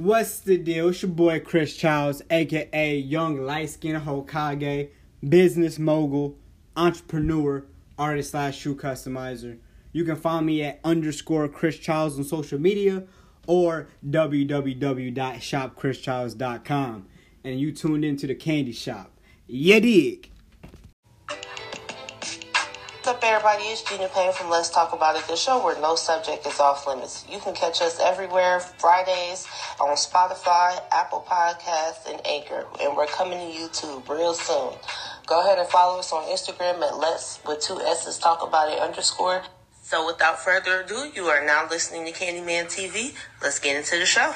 What's the deal? It's your boy Chris Childs, aka Young Light Skin Hokage, business mogul, entrepreneur, artist slash shoe customizer. You can find me at underscore Chris Childs on social media or www.shopchrischilds.com. And you tuned into the candy shop. Yeah, dig. What's up, everybody? It's Gina Payne from Let's Talk About It, the show where no subject is off limits. You can catch us everywhere Fridays on Spotify, Apple Podcasts, and Anchor. And we're coming to YouTube real soon. Go ahead and follow us on Instagram at Let's with two S's Talk About It underscore. So without further ado, you are now listening to Candyman TV. Let's get into the show.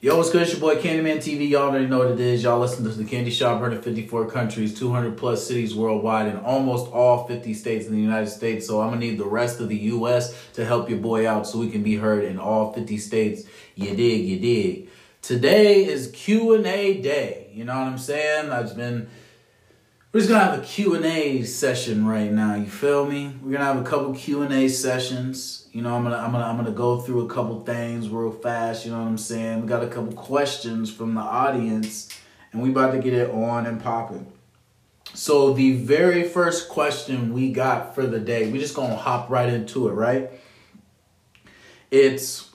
Yo, what's good? It's your boy Candyman TV. Y'all already know what it is. Y'all listen to the Candy Shop, heard in 54 countries, 200 plus cities worldwide, and almost all 50 states in the United States. So I'm gonna need the rest of the U.S. to help your boy out so we can be heard in all 50 states. You dig, you dig. Today is Q and A day. You know what I'm saying? I've been. We're just gonna have a Q and A session right now. You feel me? We're gonna have a couple Q and A sessions. You know, I'm gonna I'm gonna I'm gonna go through a couple things real fast. You know what I'm saying? We got a couple questions from the audience, and we about to get it on and popping. So the very first question we got for the day, we just gonna hop right into it, right? It's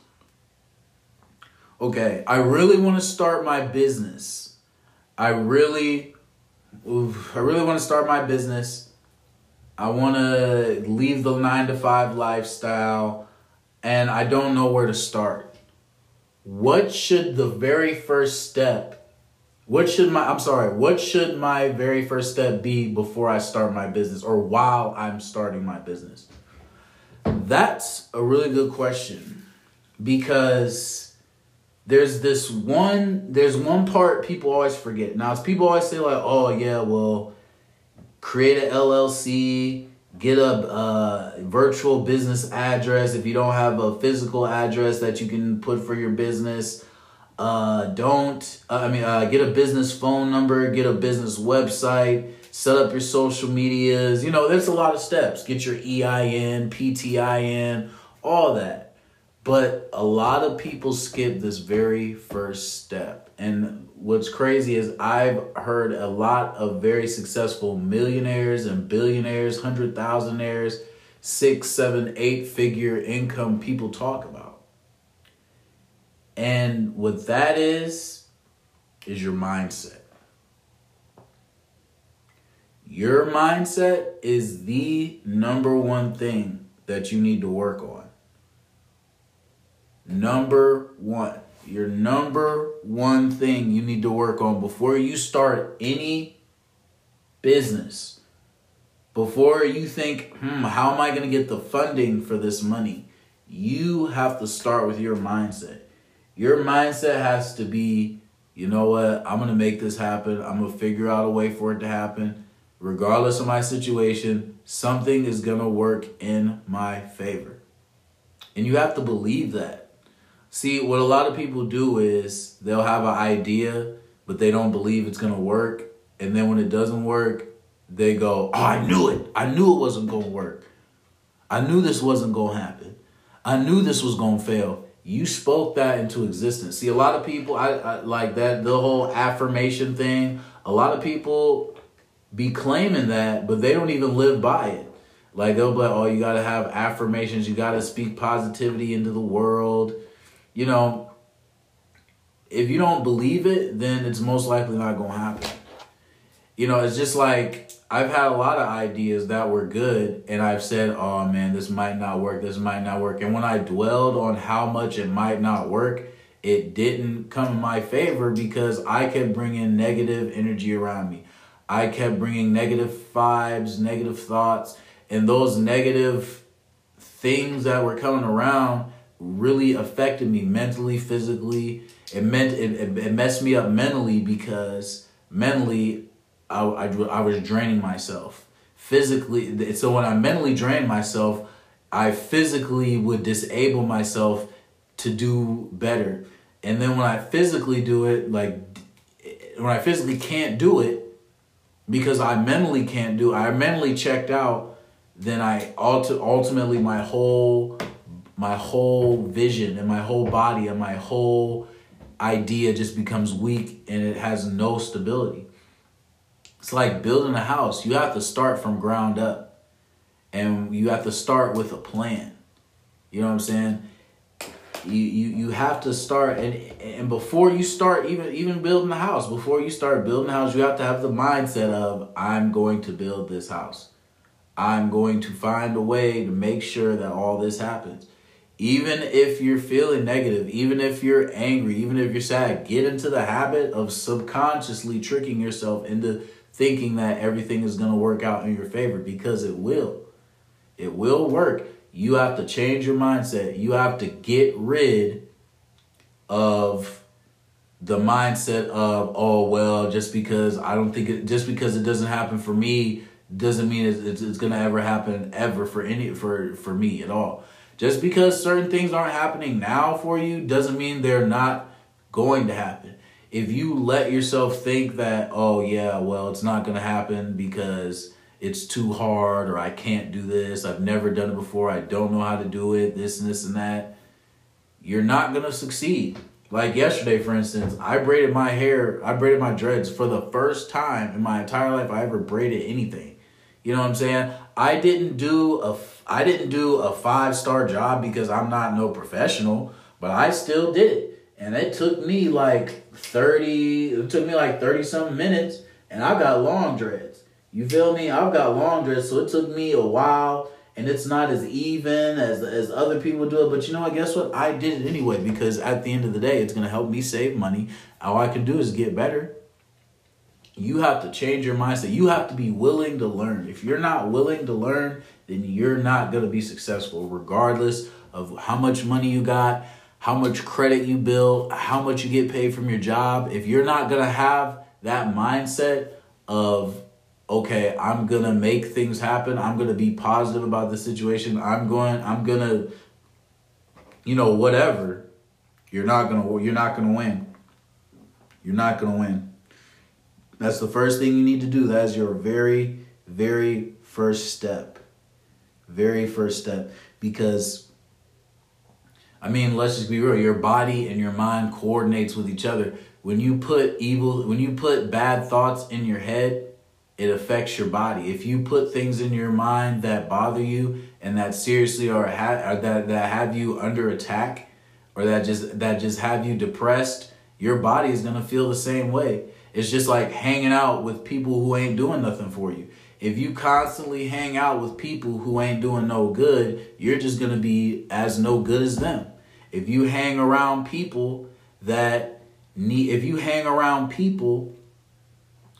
okay. I really want to start my business. I really, I really want to start my business. I want to leave the nine to five lifestyle, and I don't know where to start. What should the very first step? What should my I'm sorry, what should my very first step be before I start my business or while I'm starting my business? That's a really good question because there's this one there's one part people always forget. Now, people always say like, "Oh, yeah, well, create an LLC, get a uh, virtual business address if you don't have a physical address that you can put for your business. Uh, don't, uh, I mean, uh, get a business phone number, get a business website, set up your social medias. You know, there's a lot of steps. Get your EIN, PTIN, all that. But a lot of people skip this very first step. And what's crazy is I've heard a lot of very successful millionaires and billionaires, hundred thousandaires, six, seven, eight figure income people talk about. And what that is, is your mindset. Your mindset is the number one thing that you need to work on. Number one. Your number one thing you need to work on before you start any business. Before you think, hmm, how am I going to get the funding for this money? You have to start with your mindset. Your mindset has to be, you know what, I'm going to make this happen. I'm going to figure out a way for it to happen. Regardless of my situation, something is going to work in my favor. And you have to believe that. See, what a lot of people do is they'll have an idea, but they don't believe it's to work. And then when it doesn't work, they go, Oh, I knew it. I knew it wasn't to work. I knew this wasn't to happen. I knew this was to fail. You spoke that into existence. See, a lot of people, I, I like that, the whole affirmation thing. A lot of people be claiming that, but they don't even live by it. Like they'll be like, oh, you got to have affirmations. You got to speak positivity into the world you know, if you don't believe it, then it's most likely not to happen. You know, it's just like I've had a lot of ideas that were good, and I've said, oh man, this might not work, this might not work. And when I dwelled on how much it might not work, it didn't come in my favor because I kept bringing negative energy around me. I kept bringing negative vibes, negative thoughts, and those negative things that were coming around really affected me mentally, physically. It meant it, it, it messed me up mentally because mentally I, I, I was draining myself. Physically, so when I mentally drained myself, I physically would disable myself to do better. And then when I physically do it, like when I physically can't do it because I mentally can't do I mentally checked out, then I ultimately my whole my whole vision and my whole body and my whole idea just becomes weak and it has no stability. It's like building a house. You have to start from ground up. And you have to start with a plan. You know what I'm saying? You you you have to start and and before you start even even building the house, before you start building the house, you have to have the mindset of I'm going to build this house. I'm going to find a way to make sure that all this happens. Even if you're feeling negative, even if you're angry, even if you're sad, get into the habit of subconsciously tricking yourself into thinking that everything is going to work out in your favor because it will. It will work. You have to change your mindset. You have to get rid of the mindset of oh well just because I don't think it just because it doesn't happen for me doesn't mean it's, it's, it's gonna ever happen ever for any for for me at all. Just because certain things aren't happening now for you doesn't mean they're not going to happen. If you let yourself think that oh yeah well it's not gonna happen because it's too hard or I can't do this I've never done it before I don't know how to do it this and this and that you're not gonna succeed. Like yesterday, for instance, I braided my hair, I braided my dreads for the first time in my entire life I ever braided anything. You know what I'm saying? I didn't do a I didn't do a five star job because I'm not no professional, but I still did it. And it took me like 30, it took me like 30 something minutes, and I got long dreads. You feel me? I've got long dreads, so it took me a while, and it's not as even as as other people do it. But you know what? Guess what? I did it anyway because at the end of the day, it's gonna help me save money. All I can do is get better. You have to change your mindset. You have to be willing to learn. If you're not willing to learn, then you're not going to be successful, regardless of how much money you got, how much credit you build, how much you get paid from your job. If you're not going to have that mindset of, okay, I'm going to make things happen, I'm going to be positive about the situation, I'm going, I'm going to, you know, whatever, you're not going to, you're not going to win. You're not going to win. That's the first thing you need to do. That is your very, very first step. Very first step. Because, I mean, let's just be real. Your body and your mind coordinates with each other. When you put evil, when you put bad thoughts in your head, it affects your body. If you put things in your mind that bother you and that seriously are ha- or that, that have you under attack or that just that just have you depressed, your body is going to feel the same way it's just like hanging out with people who ain't doing nothing for you. If you constantly hang out with people who ain't doing no good, you're just going to be as no good as them. If you hang around people that need if you hang around people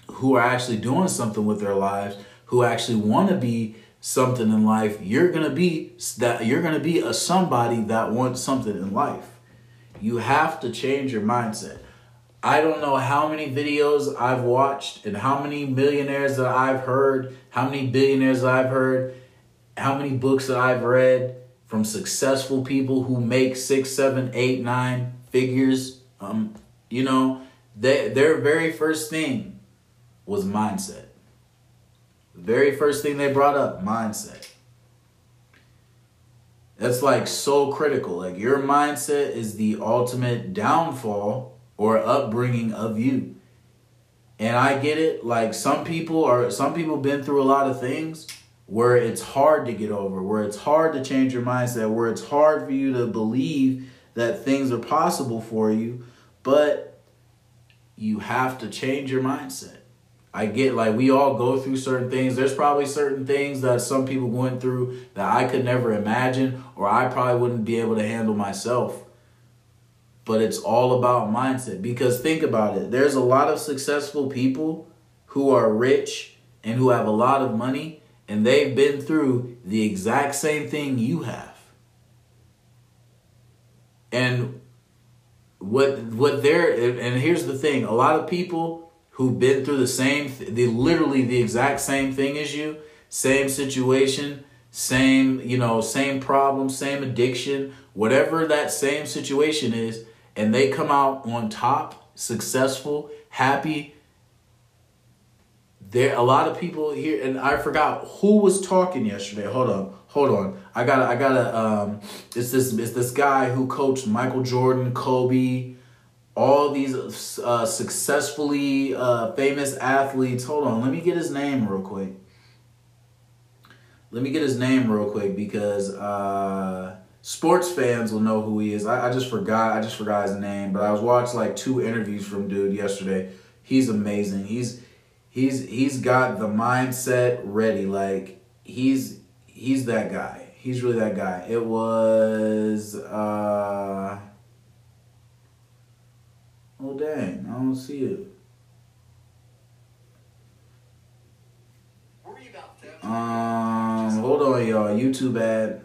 who are actually doing something with their lives, who actually want to be something in life, you're going to be that you're going to be a somebody that wants something in life. You have to change your mindset. I don't know how many videos I've watched and how many millionaires that I've heard, how many billionaires that I've heard, how many books that I've read from successful people who make six, seven, eight, nine figures. Um, you know, they, their very first thing was mindset. The very first thing they brought up, mindset. That's like so critical. Like your mindset is the ultimate downfall or upbringing of you. And I get it. Like some people are, some people been through a lot of things where it's hard to get over, where it's hard to change your mindset, where it's hard for you to believe that things are possible for you, but you have to change your mindset. I get like we all go through certain things. There's probably certain things that some people went through that I could never imagine or I probably wouldn't be able to handle myself but it's all about mindset. Because think about it there's a lot of successful people who are rich and who have a lot of money, and they've been through the exact same thing you have. And what what they're and here's the thing a lot of people who've been through the same the literally the exact same thing as you same situation same you know same problem same addiction whatever that same situation is and they come out on top, successful, happy, there a lot of people here and I forgot who was talking yesterday. Hold on. hold on. I gotta, I gotta. Um, it's this, it's this guy who coached Michael Jordan, Kobe, all these uh, successfully uh, famous athletes. Hold on, let me get his name real quick. Let me get his name real quick because uh, sports fans will know who he is. I, I just forgot. I just forgot his name, but I was watching like two interviews from dude yesterday. He's amazing. He's he's he's got the mindset ready. Like he's he's that guy. He's really that guy. It was uh Oh dang, I don't see it. Um hold on y'all, YouTube ad.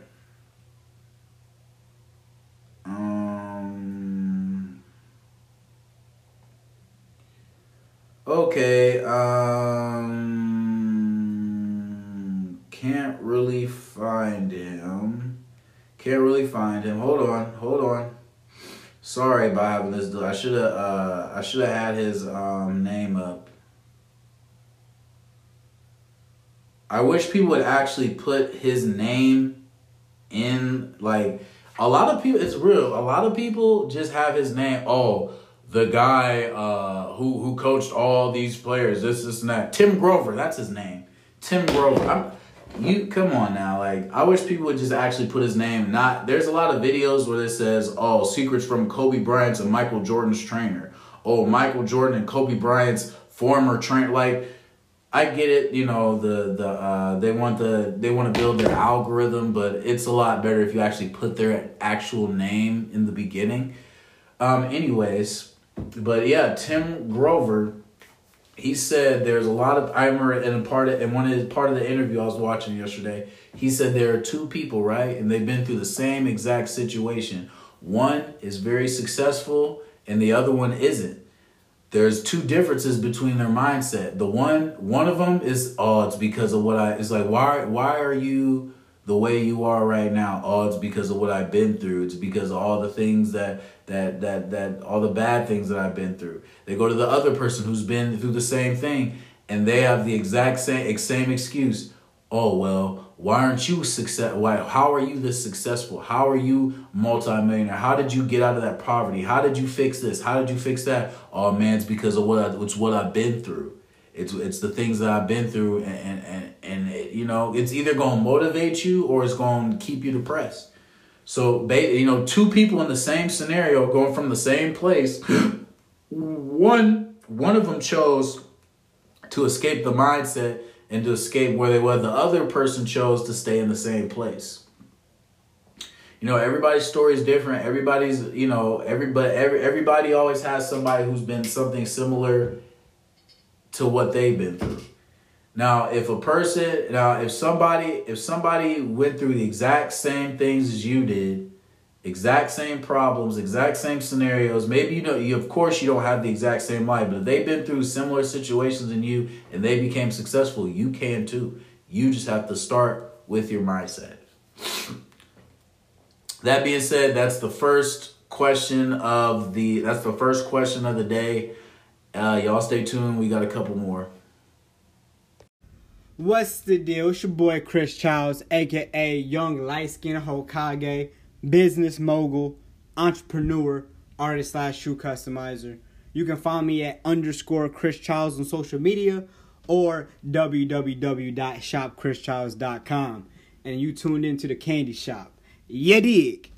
Okay, um can't really find him. Can't really find him. Hold on, hold on. Sorry about having this. I should have. Uh, I should have had his um, name up. I wish people would actually put his name in. Like a lot of people, it's real. A lot of people just have his name. Oh, the guy uh, who who coached all these players. This, this, and that. Tim Grover. That's his name. Tim Grover. I'm, you come on now like i wish people would just actually put his name not there's a lot of videos where it says oh secrets from kobe bryant's and michael jordan's trainer oh michael jordan and kobe bryant's former trainer like i get it you know the the uh they want the they want to build their algorithm but it's a lot better if you actually put their actual name in the beginning um anyways but yeah tim grover he said there's a lot of I remember in a part of in one of part of the interview I was watching yesterday. He said there are two people, right, and they've been through the same exact situation. One is very successful, and the other one isn't. There's two differences between their mindset. The one one of them is oh, it's because of what I. It's like why why are you the way you are right now oh it's because of what i've been through. It's because of all the things that that that that all the bad things that i've been through. They go to the other person who's been through the same thing and they have the exact same same excuse. Oh well why aren't you success why how are you this successful? How are you multimillionaire? How did you get out of that poverty? How did you fix this? How did you fix that? Oh man it's because of what I, it's what i've been through it's it's the things that I've been through, and and and, it, you know, it's either going to motivate you or it's going to keep you depressed. So, you know, two people in the same scenario going from the same place. one one of them chose to escape the mindset and to escape where they were. The other person chose to stay in the same place. You know, everybody's story is different. Everybody's, you know, everybody every, everybody always has somebody who's been something similar to what they've been through. Now, if a person, now if somebody, if somebody went through the exact same things as you did, exact same problems, exact same scenarios, maybe you know, you, of course, you don't have the exact same life, but if they've been through similar situations than you and they became successful, you can too. You just have to start with your mindset. That being said, that's the first question of the that's the first question of the day. Uh, y'all stay tuned. We got a couple more. What's the deal? It's your boy Chris Childs, aka Young Light Skin Hokage, business mogul, entrepreneur, artist slash shoe customizer. You can find me at underscore Chris Childs on social media or www.shopchrischilds.com. And you tuned into the candy shop. Yeah, dig.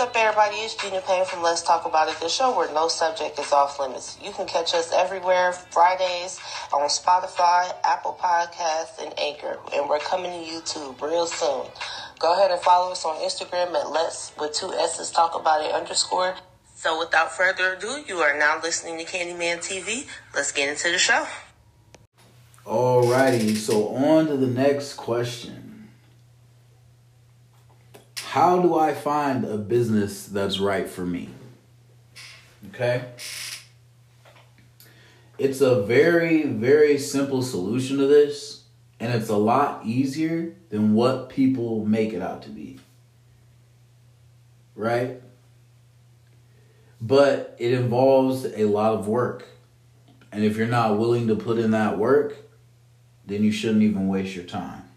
Up, everybody? It's Gina Payne from Let's Talk About It, the show where no subject is off limits. You can catch us everywhere Fridays on Spotify, Apple Podcasts, and Anchor. And we're coming to YouTube real soon. Go ahead and follow us on Instagram at Let's with two S's Talk About It underscore. So without further ado, you are now listening to Candyman TV. Let's get into the show. Alrighty, so on to the next question how do I find a business that's right for me? Okay? It's a very, very simple solution to this, and it's a lot easier than what people make it out to be. Right? But it involves a lot of work. And if you're not willing to put in that work, then you shouldn't even waste your time.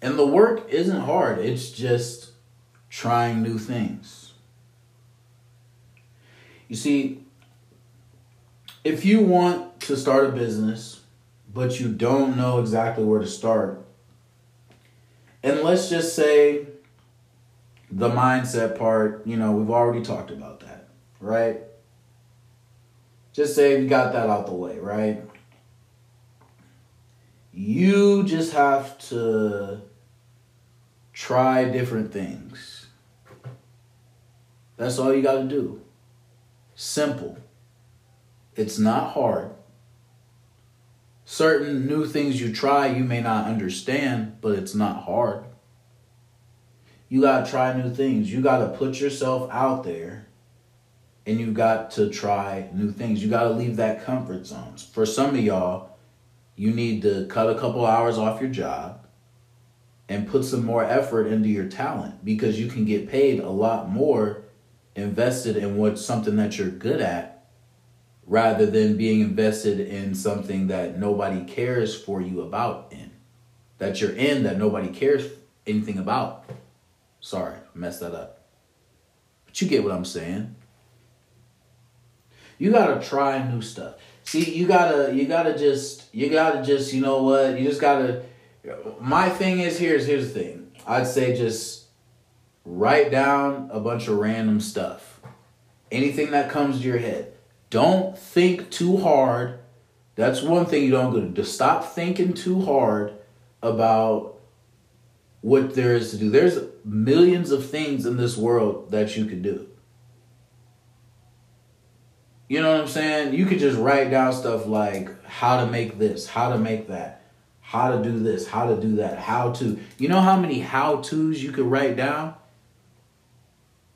And the work isn't hard, it's just trying new things. You see, if you want to start a business, but you don't know exactly where to start, and let's just say the mindset part, you know, we've already talked about that, right? Just say you got that out the way, right? You just have to try different things. That's all you got to do. Simple. It's not hard. Certain new things you try, you may not understand, but it's not hard. You got to try new things. You got to put yourself out there and you got to try new things. You got to leave that comfort zone. For some of y'all, you need to cut a couple hours off your job and put some more effort into your talent because you can get paid a lot more invested in what something that you're good at rather than being invested in something that nobody cares for you about in that you're in that nobody cares anything about. Sorry messed that up. But you get what i'm saying. You gotta try new stuff. See you gotta you gotta just you gotta just you know what? You just gotta my thing is here's here's the thing i'd say just write down a bunch of random stuff anything that comes to your head don't think too hard. That's one thing you don't do. To stop thinking too hard about what there is to do. There's millions of things in this world that you could do. You know what I'm saying? You could just write down stuff like how to make this, how to make that, how to do this, how to do that, how to. You know how many how to's you could write down?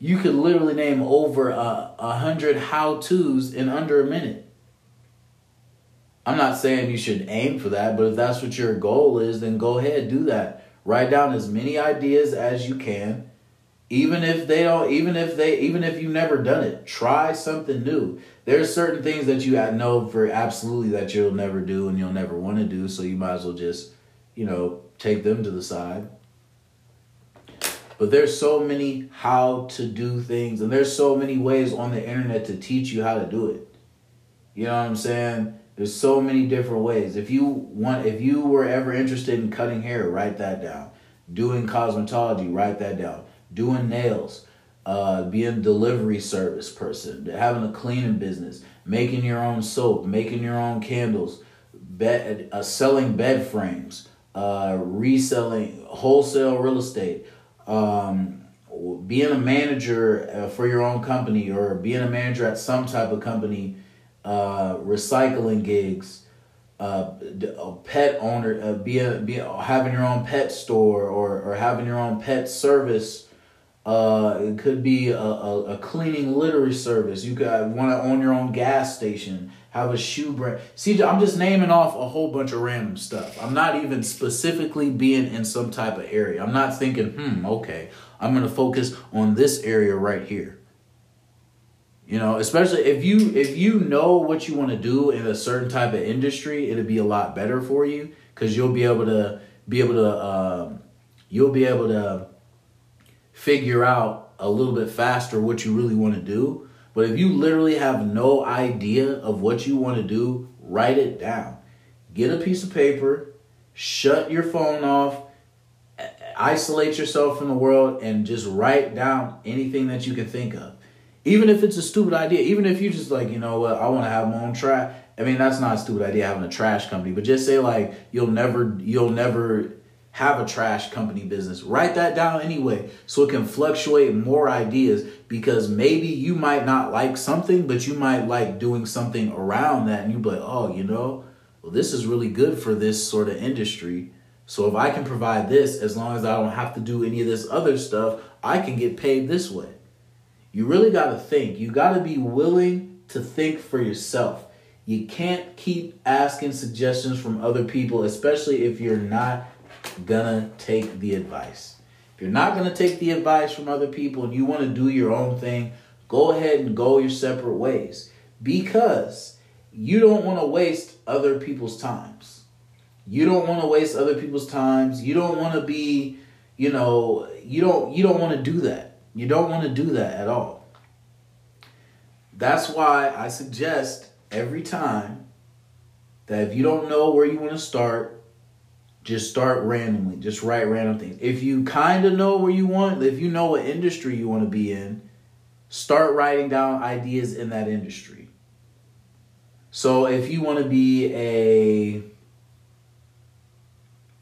you could literally name over a, a hundred how to's in under a minute. I'm not saying you should aim for that, but if that's what your goal is, then go ahead, do that. Write down as many ideas as you can. Even if they don't, even if they, even if you've never done it, try something new. There's certain things that you know for absolutely that you'll never do and you'll never want to do, so you might as well just, you know, take them to the side. But there's so many how to do things, and there's so many ways on the internet to teach you how to do it. You know what I'm saying? There's so many different ways. If you want, if you were ever interested in cutting hair, write that down. Doing cosmetology, write that down. Doing nails, uh, being a delivery service person, having a cleaning business, making your own soap, making your own candles, bed, uh, selling bed frames, uh, reselling wholesale real estate, um, being a manager uh, for your own company or being a manager at some type of company, uh, recycling gigs, uh, a pet owner, uh, being, be having your own pet store or, or having your own pet service. Uh, it could be a, a, a cleaning litter service. You could want to own your own gas station, have a shoe brand. See, I'm just naming off a whole bunch of random stuff. I'm not even specifically being in some type of area. I'm not thinking, hmm, okay, I'm going to focus on this area right here. You know, especially if you if you know what you want to do in a certain type of industry, it'll be a lot better for you because you'll be able to be able to um, you'll be able to figure out a little bit faster what you really want to do but if you literally have no idea of what you want to do, write it down. Get a piece of paper, shut your phone off, isolate yourself from the world, and just write down anything that you can think of. Even if it's a stupid idea, even if you just like, you know what, I want to have my own trash. I mean, that's not a stupid idea having a trash company, but just say like you'll never, you'll never have a trash company business. Write that down anyway so it can fluctuate more ideas because maybe you might not like something, but you might like doing something around that and you be like, oh, you know, well, this is really good for this sort of industry. So if I can provide this, as long as I don't have to do any of this other stuff, I can get paid this way. You really got to think. You got to be willing to think for yourself. You can't keep asking suggestions from other people, especially if you're not gonna take the advice. If you're not gonna take the advice from other people and you want to do your own thing, go ahead and go your separate ways because you don't want to waste other people's times. You don't want to waste other people's times. You don't want to be, you know, you don't you don't want to do that. You don't want to do that at all. That's why I suggest every time that if you don't know where you want to start, just start randomly. Just write random things. If you kind of know where you want, if you know what industry you want to be in, start writing down ideas in that industry. So if you want to be a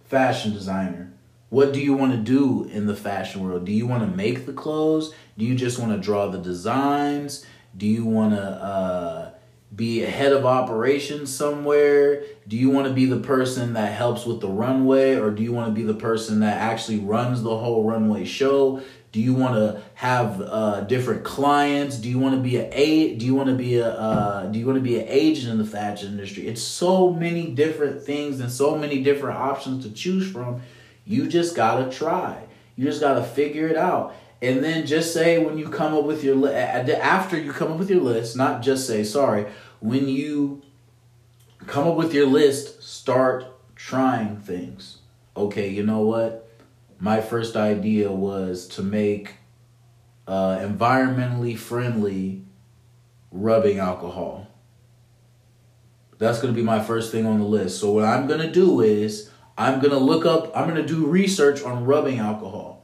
fashion designer, what do you want to do in the fashion world? Do you want to make the clothes? Do you just want to draw the designs? Do you want to uh, be a head of operations somewhere? Do you want to be the person that helps with the runway, or do you want to be the person that actually runs the whole runway show? Do you want to have uh, different clients? Do you want to be a, Do you want to be a uh, Do you want to be an agent in the fashion industry? It's so many different things and so many different options to choose from. You just gotta try. You just gotta figure it out. And then just say when you come up with your li- after you come up with your list, not just say sorry. When you come up with your list, start trying things. Okay, you know what? My first idea was to make uh, environmentally friendly rubbing alcohol. That's going to be my first thing on the list. So what I'm going to do is I'm going to look up I'm going to do research on rubbing alcohol.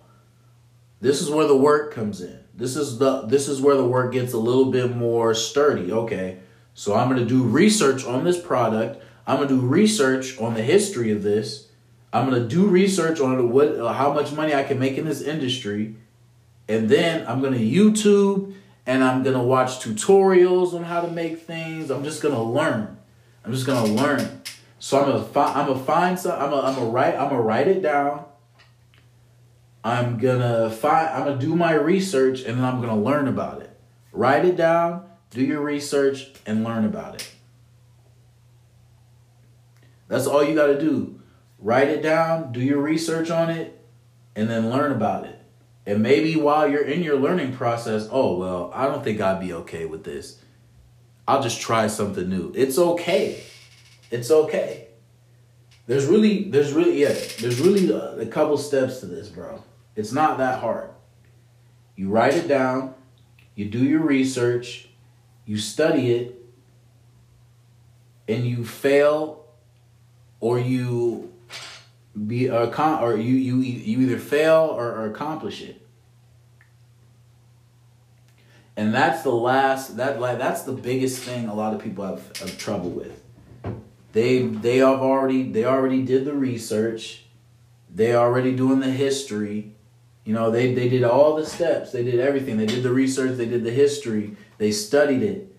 This is where the work comes in. This is the this is where the work gets a little bit more sturdy. Okay. So I'm going to do research on this product. I'm going to do research on the history of this. I'm going to do research on what how much money I can make in this industry. And then I'm going to YouTube and I'm going to watch tutorials on how to make things. I'm just going to learn. I'm just going to learn. So I'm gonna find I'm gonna find some I'm gonna I'm gonna write I'm gonna write it down. I'm gonna find I'm gonna do my research and then I'm gonna learn about it. Write it down, do your research, and learn about it. That's all you gotta do. Write it down, do your research on it, and then learn about it. And maybe while you're in your learning process, oh well, I don't think I'd be okay with this. I'll just try something new. It's okay. It's okay. There's really, there's really, yeah, there's really a, a couple steps to this, bro. It's not that hard. You write it down, you do your research, you study it, and you fail or you be or, you you you either fail or, or accomplish it and that's the last that like that's the biggest thing a lot of people have, have trouble with they they have already they already did the research. They already doing the history. You know, they they did all the steps. They did everything. They did the research, they did the history, they studied it.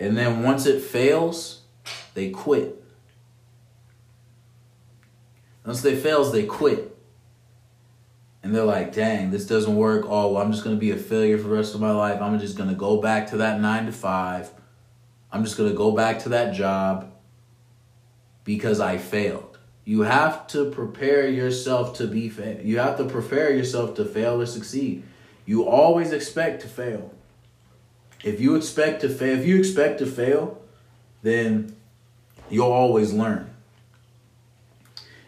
And then once it fails, they quit. Once they fails, they quit. And they're like, dang, this doesn't work. Oh, well, I'm just gonna be a failure for the rest of my life. I'm just gonna go back to that nine to five. I'm just gonna go back to that job because I failed. You have to prepare yourself to be fa- you have to prepare yourself to fail or succeed. You always expect to fail. If you expect to fail, if you expect to fail, then you'll always learn.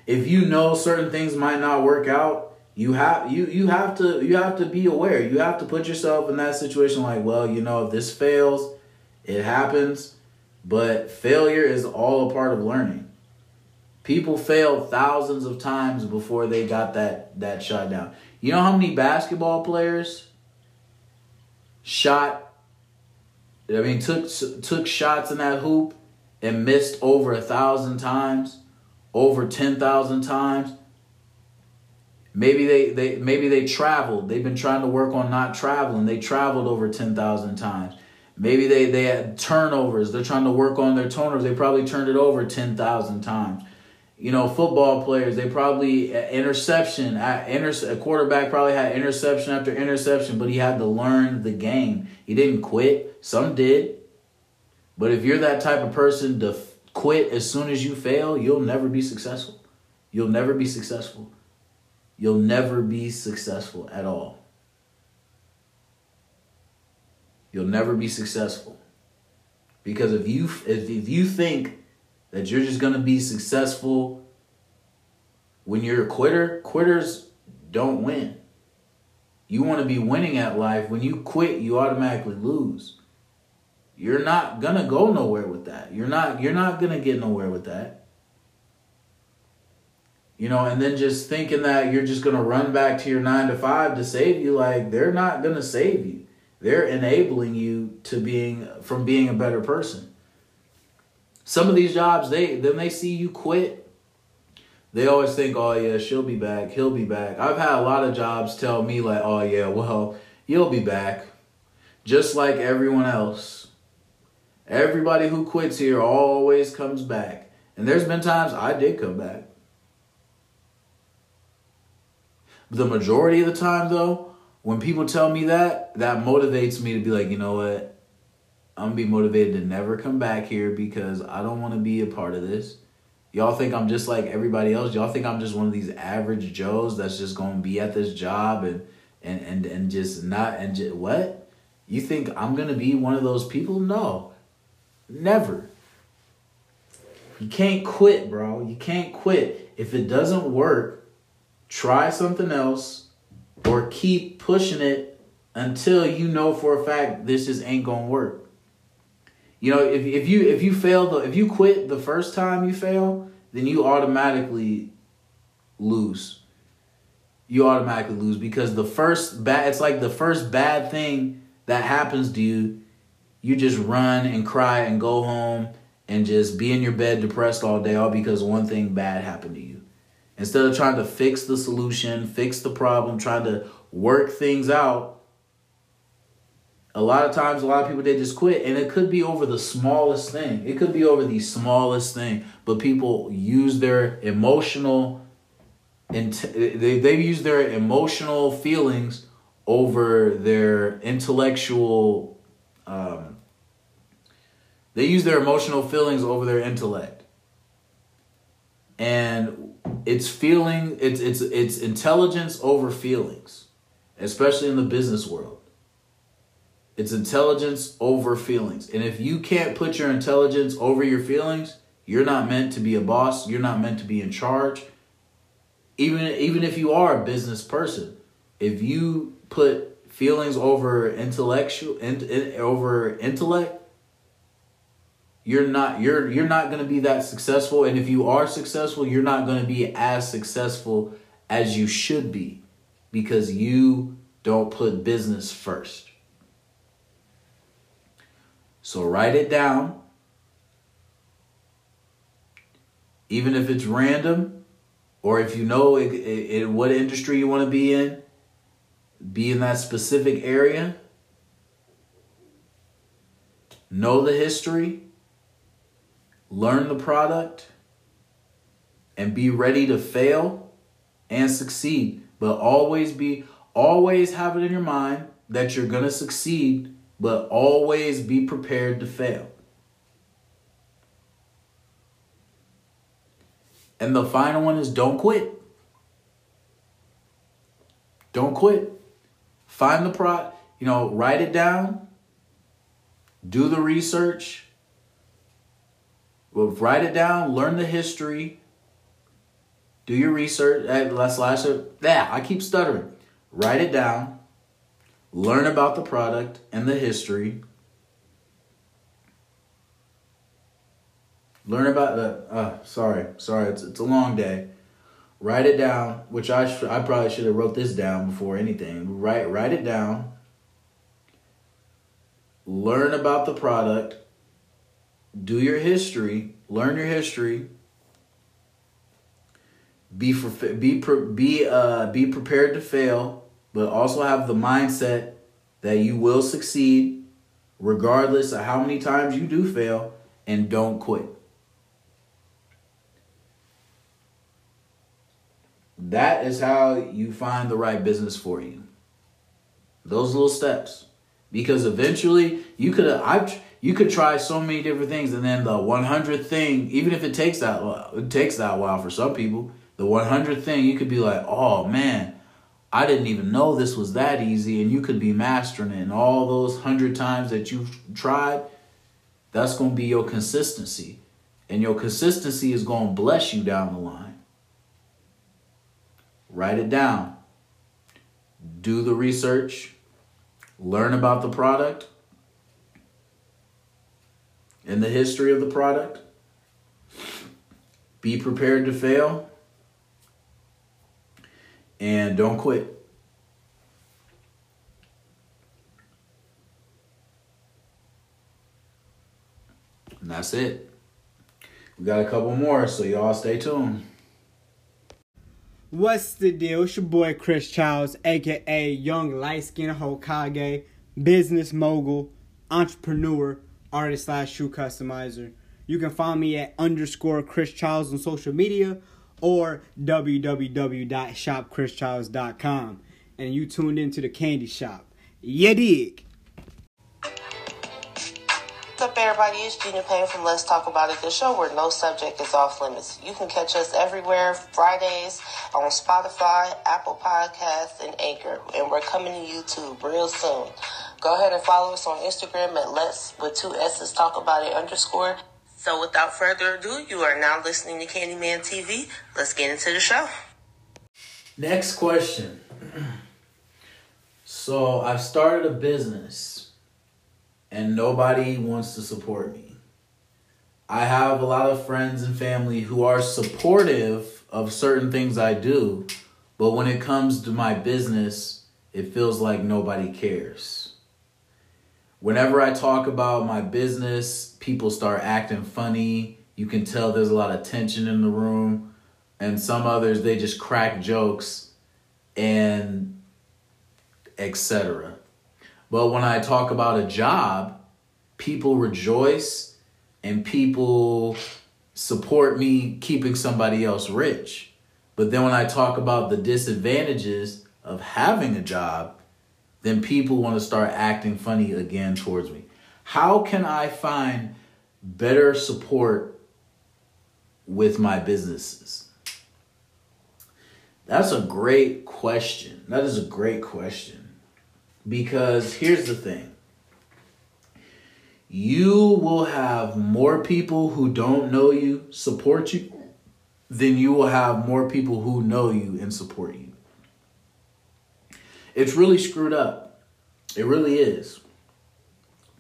If you know certain things might not work out, you have you you have to you have to be aware. You have to put yourself in that situation like, well, you know, if this fails, it happens, but failure is all a part of learning. People failed thousands of times before they got that that shot down. You know how many basketball players shot I mean took took shots in that hoop and missed over a thousand times, over 10,000 times. Maybe they, they maybe they traveled. They've been trying to work on not traveling. They traveled over 10,000 times. Maybe they, they had turnovers. They're trying to work on their turnovers. They probably turned it over 10,000 times you know, football players, they probably uh, interception, inter, a quarterback probably had interception after interception, but he had to learn the game. He didn't quit. Some did. But if you're that type of person to f- quit as soon as you fail, you'll never be successful. You'll never be successful. You'll never be successful at all. You'll never be successful. Because if you if, if you think that you're just going to be successful when you're a quitter, quitters don't win. You want to be winning at life. When you quit, you automatically lose. You're not gonna go nowhere with that. You're not you're not gonna get nowhere with that. You know, and then just thinking that you're just gonna run back to your nine to five to save you, like they're not gonna save you. They're enabling you to being from being a better person. Some of these jobs, they then they see you quit. They always think, oh yeah, she'll be back, he'll be back. I've had a lot of jobs tell me like, oh yeah, well, you'll be back. Just like everyone else. Everybody who quits here always comes back. And there's been times I did come back. The majority of the time, though, when people tell me that, that motivates me to be like, you know what? I'm gonna be motivated to never come back here because I don't want to be a part of this. Y'all think I'm just like everybody else. Y'all think I'm just one of these average Joes that's just gonna be at this job and and and and just not and just, what? You think I'm gonna be one of those people? No, never. You can't quit, bro. You can't quit. If it doesn't work, try something else or keep pushing it until you know for a fact this just ain't gonna work. You know, if, if you if you fail the if you quit the first time you fail, then you automatically lose. You automatically lose because the first bad it's like the first bad thing that happens to you, you just run and cry and go home and just be in your bed depressed all day all because one thing bad happened to you. Instead of trying to fix the solution, fix the problem, trying to work things out, a lot of times a lot of people they just quit and it could be over the smallest thing. It could be over the smallest thing, but people use their emotional and they they use their emotional feelings over their intellectual um, they use their emotional feelings over their intellect and it's feeling it's it's it's intelligence over feelings especially in the business world it's intelligence over feelings. And if you can't put your intelligence over your feelings you're not meant to be a boss. You're not meant to be in charge. Even even if you are a business person if you put feelings over intellectual in, in, over intellect you're not you're you're not going to be that successful. And if you are successful you're not going to be as successful as you should be because you don't put business first so write it down. Even if it's random or if you know it, it, it, what industry you want to be in be in that specific area. Know the history. Learn the product, and be ready to fail and succeed. But always be, always have it in your mind that you're going to succeed, but always be prepared to fail. And the final one is don't quit. Don't quit. Find the pro, you know, write it down, do the research, well, write it down, learn the history, do your research. Let's last yeah, I keep stuttering. Write it down, learn about the product and the history. Learn about the. Uh, sorry, sorry. It's it's a long day. Write it down, which I sh- I probably should have wrote this down before anything. Write write it down. Learn about the product do your history, learn your history, be for, be be uh be prepared to fail, but also have the mindset that you will succeed regardless of how many times you do fail and don't quit. That is how you find the right business for you. Those little steps. Because eventually you could I've you could try so many different things and then the 100th thing even if it takes that it takes that while for some people the 100th thing you could be like oh man i didn't even know this was that easy and you could be mastering it and all those 100 times that you've tried that's going to be your consistency. And your consistency is going to bless you down the line. Write it down, do the research, learn about the product. And the history of the product, be prepared to fail, and don't quit. And that's it. We got a couple more, so y'all stay tuned. What's the deal? It's your boy Chris Childs, aka Young Light Skin Hokage, business mogul, entrepreneur, artist slash shoe customizer. You can find me at underscore Chris Childs on social media or www.shopchrischilds.com. And you tuned into the candy shop. Yeah, dig. What's up, everybody? It's Gina Payne from Let's Talk About It, the show where no subject is off limits. You can catch us everywhere Fridays on Spotify, Apple Podcasts, and Anchor. And we're coming to YouTube real soon. Go ahead and follow us on Instagram at Let's with two S's Talk About It underscore. So without further ado, you are now listening to Candyman TV. Let's get into the show. Next question. So I've started a business and nobody wants to support me. I have a lot of friends and family who are supportive of certain things I do, but when it comes to my business, it feels like nobody cares. Whenever I talk about my business, people start acting funny. You can tell there's a lot of tension in the room. And some others, they just crack jokes and etc. But when I talk about a job, people rejoice and people support me keeping somebody else rich. But then when I talk about the disadvantages of having a job, then people want to start acting funny again towards me. How can I find better support with my businesses? That's a great question. That is a great question. Because here's the thing you will have more people who don't know you support you than you will have more people who know you and support you. It's really screwed up. It really is.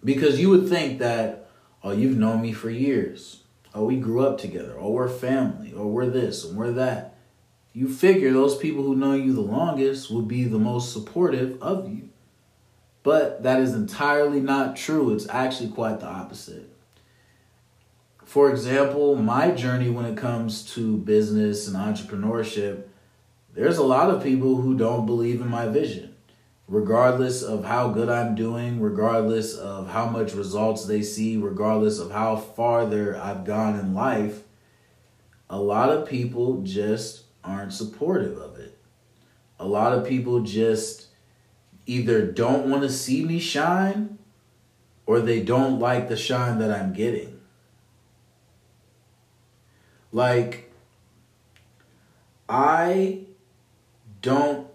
Because you would think that, oh, you've known me for years. Oh, we grew up together. Oh, we're family. Or oh, we're this and we're that. You figure those people who know you the longest will be the most supportive of you. But that is entirely not true. It's actually quite the opposite. For example, my journey when it comes to business and entrepreneurship, there's a lot of people who don't believe in my vision. Regardless of how good I'm doing, regardless of how much results they see, regardless of how farther I've gone in life, a lot of people just aren't supportive of it. A lot of people just either don't want to see me shine or they don't like the shine that I'm getting. Like, I don't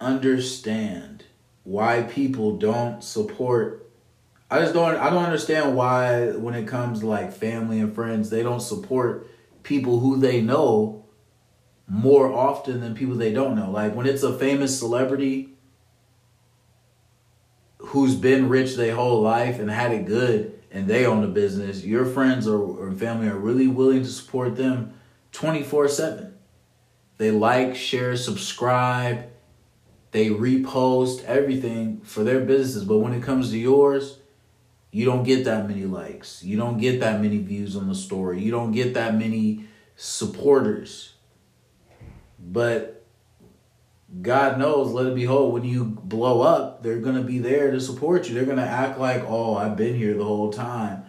understand why people don't support I just don't I don't understand why when it comes to like family and friends they don't support people who they know more often than people they don't know. Like when it's a famous celebrity who's been rich their whole life and had it good and they own a business, your friends or, or family are really willing to support them 24 7. They like, share, subscribe, they repost everything for their businesses. But when it comes to yours, you don't get that many likes. You don't get that many views on the story. You don't get that many supporters. But God knows, let it be whole. When you blow up, they're gonna be there to support you. They're gonna act like, oh, I've been here the whole time.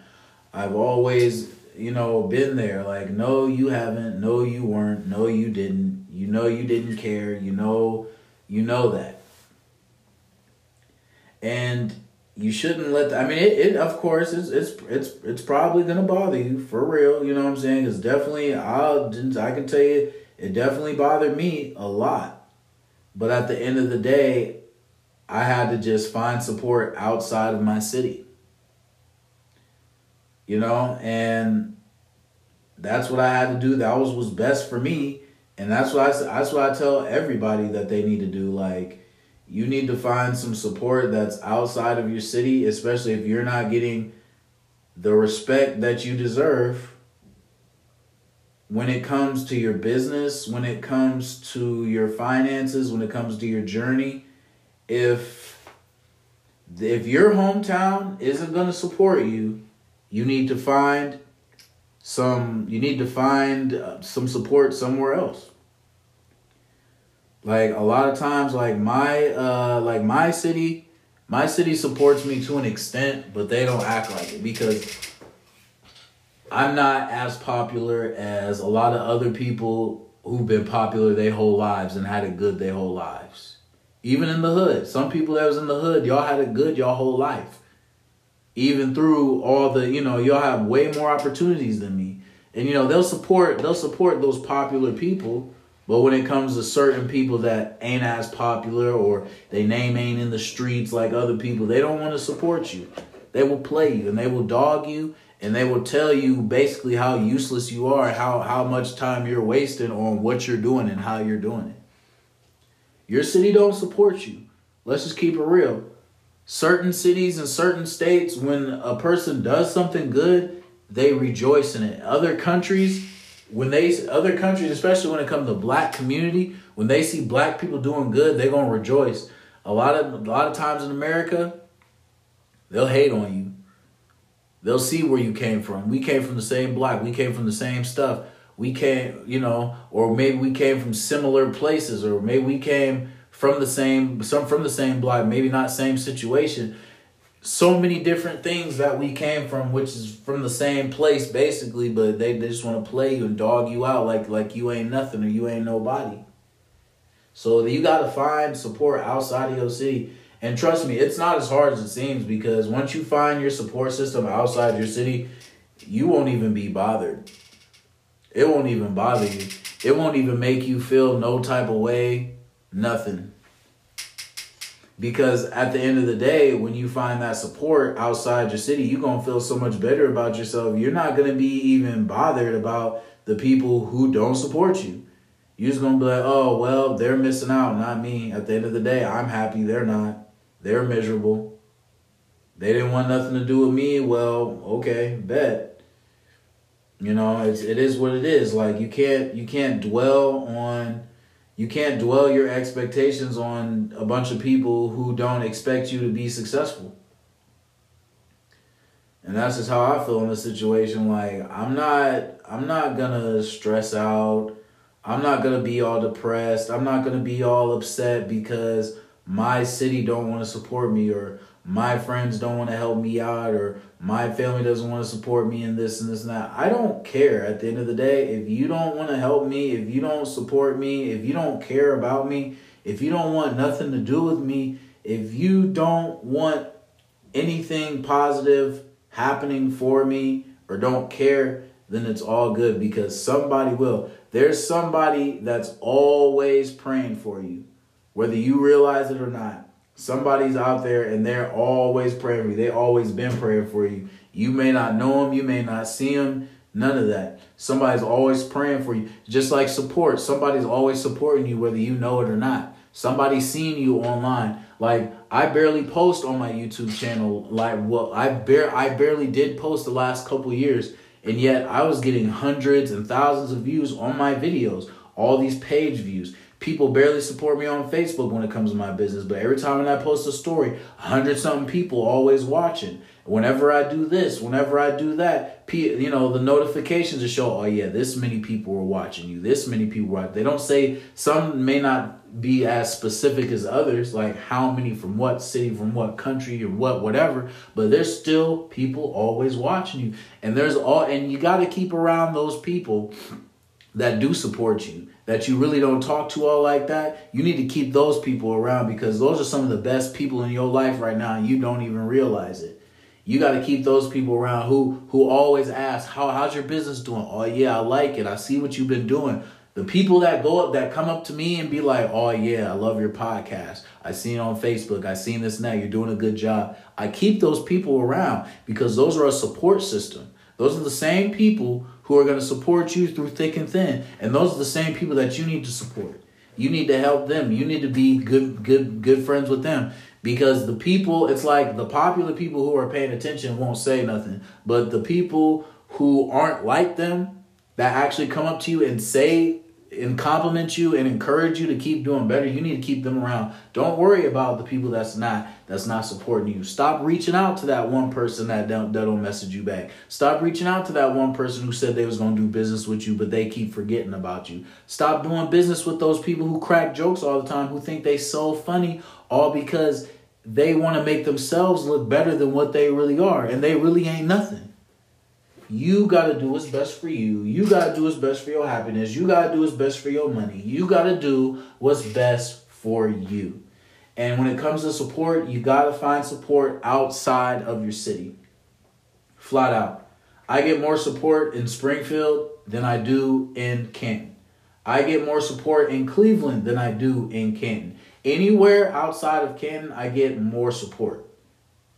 I've always, you know, been there. Like, no, you haven't. No, you weren't. No, you didn't. You know, you didn't care. You know, you know that. And you shouldn't let. The, I mean, it, it. Of course, it's it's it's it's probably gonna bother you for real. You know what I'm saying? It's definitely. I'll. I can tell you, it definitely bothered me a lot but at the end of the day, I had to just find support outside of my city. You know, and that's what I had to do. That was was best for me. And that's why I that's what I tell everybody that they need to do. Like, you need to find some support that's outside of your city, especially if you're not getting the respect that you deserve when it comes to your business, when it comes to your finances, when it comes to your journey. If if your hometown isn't going to support you, you need to find some you need to find uh, some support somewhere else. Like a lot of times like my uh like my city my city supports me to an extent but they don't act like it because i'm not as popular as a lot of other people who've been popular their whole lives and had it good their whole lives. Even in the hood some people that was in the hood y'all had it good y'all whole life even through all the you know y'all have way more opportunities than me and you know they'll support they'll support those popular people but when it comes to certain people that ain't as popular or they name ain't in the streets like other people, they don't want to support you. They will play you and they will dog you and they will tell you basically how useless you are, how how much time you're wasting on what you're doing and how you're doing it. Your city don't support you. Let's just keep it real. Certain cities and certain states when a person does something good, they rejoice in it. Other countries when they other countries, especially when it comes to black community, when they see black people doing good, they're gonna rejoice. A lot of a lot of times in America, they'll hate on you. They'll see where you came from. We came from the same block. We came from the same stuff. We came, you know, or maybe we came from similar places, or maybe we came from the same some from the same block, maybe not same situation, so many different things that we came from, which is from the same place basically, but they, they just want to play you and dog you out like like you ain't nothing or you ain't nobody. So you gotta find support outside of your city. And trust me, it's not as hard as it seems because once you find your support system outside your city, you won't even be bothered. It won't even bother you. It won't even make you feel no type of way. Nothing. Because at the end of the day, when you find that support outside your city, you're going to feel so much better about yourself. You're not going to be even bothered about the people who don't support you. You're just going to be like, oh, well, they're missing out, not me. At the end of the day, I'm happy they're not. They're miserable. They didn't want nothing to do with me. Well, okay, bet. You know, it's it is what it is. Like you can't you can't dwell on you can't dwell your expectations on a bunch of people who don't expect you to be successful. And that's just how I feel in the situation. Like I'm not I'm not gonna stress out. I'm not gonna be all depressed. I'm not gonna be all upset because my city don't want to support me or my friends don't want to help me out or my family doesn't want to support me in this and this and that. I don't care at the end of the day. If you don't want to help me, if you don't support me, if you don't care about me, if you don't want nothing to do with me, if you don't want anything positive happening for me or don't care, then it's all good because somebody will. There's somebody that's always praying for you, whether you realize it or not. Somebody's out there and they're always praying for you. They always been praying for you. You may not know them, you may not see them, none of that. Somebody's always praying for you. Just like support, somebody's always supporting you whether you know it or not. Somebody's seeing you online. Like I barely post on my YouTube channel. Like well, I bare I barely did post the last couple years, and yet I was getting hundreds and thousands of views on my videos. All these page views people barely support me on Facebook when it comes to my business, but every time when I post a story, a hundred something people always watching. Whenever I do this, whenever I do that, you know, the notifications to show, oh yeah, this many people are watching you, this many people were. They don't say some may not be as specific as others, like how many from what city, from what country, or what whatever. But there's still people always watching you, and there's all, and you got to keep around those people that do support you that you really don't talk to all like that, you need to keep those people around because those are some of the best people in your life right now and you don't even realize it. You got to keep those people around who who always ask, "How how's your business doing?" "Oh yeah, I like it. I see what you've been doing." The people that go up that come up to me and be like, "Oh yeah, I love your podcast. I seen it on Facebook. I seen this now. You're doing a good job." I keep those people around because those are a support system. Those are the same people who are going to support you through thick and thin. And those are the same people that you need to support. You need to help them. You need to be good good good friends with them because the people it's like the popular people who are paying attention won't say nothing, but the people who aren't like them that actually come up to you and say and compliment you and encourage you to keep doing better, you need to keep them around. Don't worry about the people that's not that's not supporting you. Stop reaching out to that one person that don't that don't message you back. Stop reaching out to that one person who said they was gonna do business with you, but they keep forgetting about you. Stop doing business with those people who crack jokes all the time, who think they so funny, all because they want to make themselves look better than what they really are, and they really ain't nothing. You got to do what's best for you. You got to do what's best for your happiness. You got to do what's best for your money. You got to do what's best for you. And when it comes to support, you got to find support outside of your city. Flat out. I get more support in Springfield than I do in Canton. I get more support in Cleveland than I do in Canton. Anywhere outside of Canton, I get more support.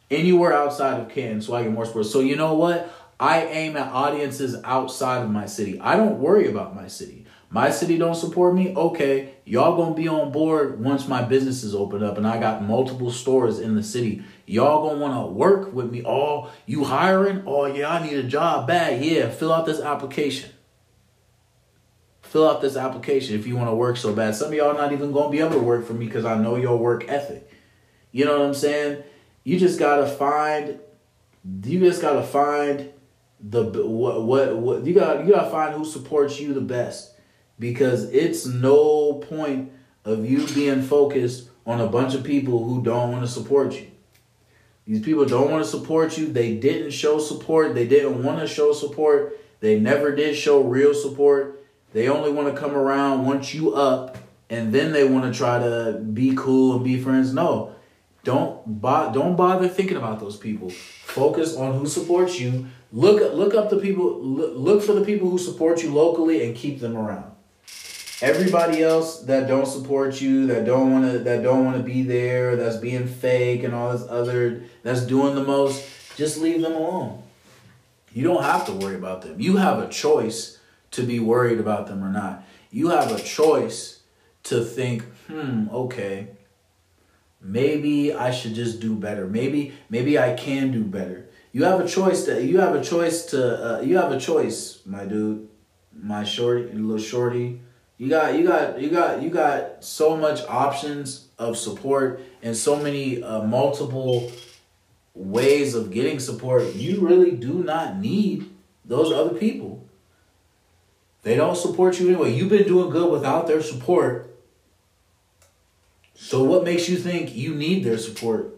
Anywhere outside of Canton, so I get more support. So you know what? I aim at audiences outside of my city. I don't worry about my city. My city don't support me. Okay, y'all gonna be on board once my business is open up and I got multiple stores in the city. Y'all gonna wanna work with me. Oh, you hiring? Oh yeah, I need a job bad. Yeah, fill out this application. Fill out this application if you want to work so bad. Some of y'all not even gonna be able to work for me because I know your work ethic. You know what I'm saying? You just gotta find. You just gotta find the what what what you got you gotta find who supports you the best because it's no point of you being focused on a bunch of people who don't want to support you. These people don't want to support you. They didn't show support. They didn't want to show support. They never did show real support. They only want to come around once you up and then they want to try to be cool and be friends. No. Don't bo- don't bother thinking about those people. Focus on who supports you Look look up the people look, look for the people who support you locally and keep them around. Everybody else that don't support you, that don't want to that don't want to be there, that's being fake and all this other that's doing the most, just leave them alone. You don't have to worry about them. You have a choice to be worried about them or not. You have a choice to think, "Hmm, okay, maybe I should just do better. Maybe maybe I can do better." You have a choice that you have a choice to uh, you have a choice, my dude, my shorty, little shorty. You got you got you got you got so much options of support and so many uh, multiple ways of getting support. You really do not need those other people. They don't support you anyway. You've been doing good without their support. So what makes you think you need their support?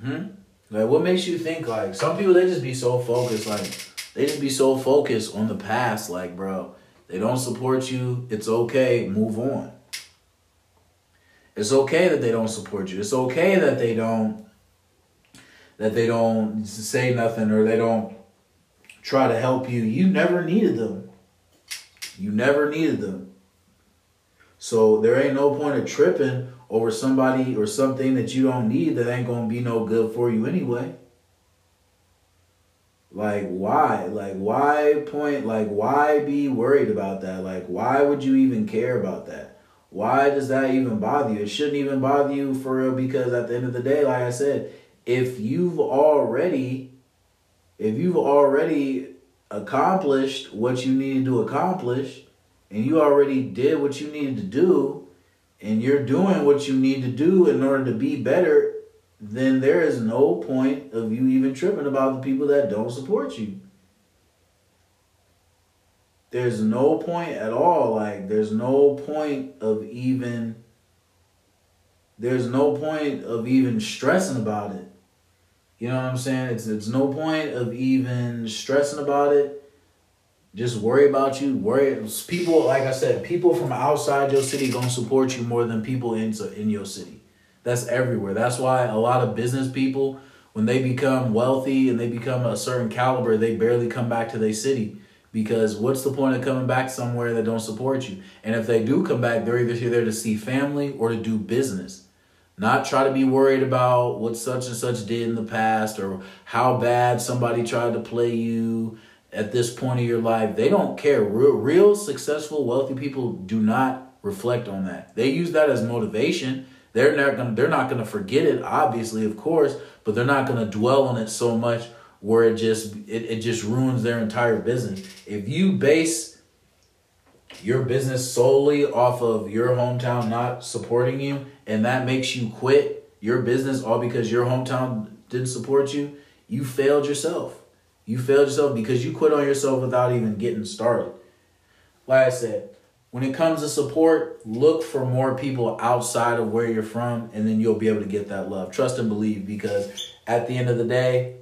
Hmm? Like, what makes you think like some people they just be so focused, like they just be so focused on the past, like bro, they don't support you. It's okay, move on. It's okay that they don't support you. It's okay that they don't that they don't say nothing or they don't try to help you. You never needed them. You never needed them. So there ain't no point of tripping over somebody or something that you don't need that ain't gonna be no good for you anyway. Like why? Like why point like why be worried about that? Like why would you even care about that? Why does that even bother you? It shouldn't even bother you for real because at the end of the day, like I said, if you've already if you've already accomplished what you needed to accomplish and you already did what you needed to do, and you're doing what you need to do in order to be better, then there is no point of you even tripping about the people that don't support you. There's no point at all. Like, there's no point of even. There's no point of even stressing about it. You know what I'm saying? It's it's no point of even stressing about it just worry about you. Worry people like I said, people from outside your city gonna support you more than people in in your city. That's everywhere. That's why a lot of business people, when they become wealthy and they become a certain caliber, they barely come back to their city. Because what's the point of coming back somewhere that don't support you? And if they do come back, they're either there to see family or to do business. Not try to be worried about what such and such did in the past or how bad somebody tried to play you at this point of your life. They don't care. Real, real successful, wealthy people do not reflect on that. They use that as motivation. They're not gonna they're not gonna forget it, obviously, of course, but they're not gonna dwell on it so much where it just it, it just ruins their entire business. If you base your business solely off of your hometown not supporting you and that makes you quit your business all because your hometown didn't support you, you failed yourself. You failed yourself because you quit on yourself without even getting started. Like I said, when it comes to support, look for more people outside of where you're from, and then you'll be able to get that love. Trust and believe because at the end of the day,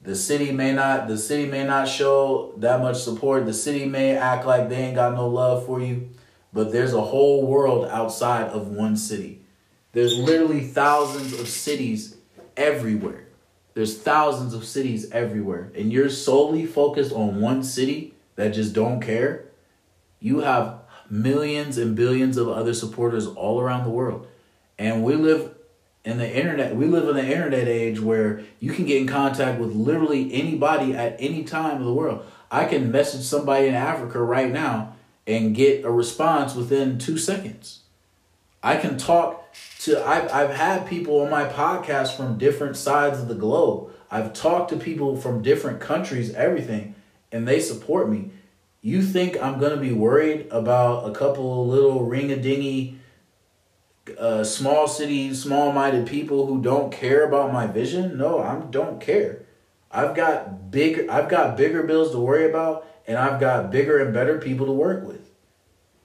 the city may not the city may not show that much support. The city may act like they ain't got no love for you, but there's a whole world outside of one city. There's literally thousands of cities everywhere. There's thousands of cities everywhere, and you're solely focused on one city that just don't care. You have millions and billions of other supporters all around the world. And we live in the internet, we live in the internet age where you can get in contact with literally anybody at any time of the world. I can message somebody in Africa right now and get a response within two seconds. I can talk to I've I've had people on my podcast from different sides of the globe. I've talked to people from different countries, everything, and they support me. You think I'm gonna be worried about a couple little ring a dingy uh, small city, small minded people who don't care about my vision? No, I don't care. I've got big I've got bigger bills to worry about and I've got bigger and better people to work with.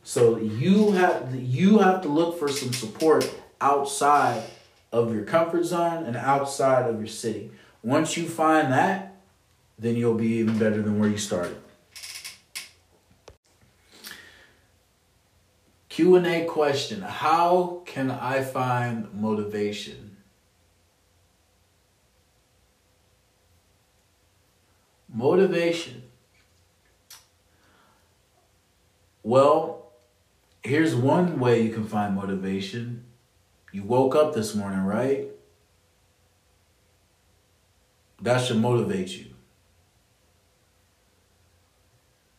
So you have you have to look for some support outside of your comfort zone and outside of your city. Once you find that, then you'll be even better than where you started. Q&A question, how can I find motivation? Motivation. Well, here's one way you can find motivation. You woke up this morning, right? That should motivate you.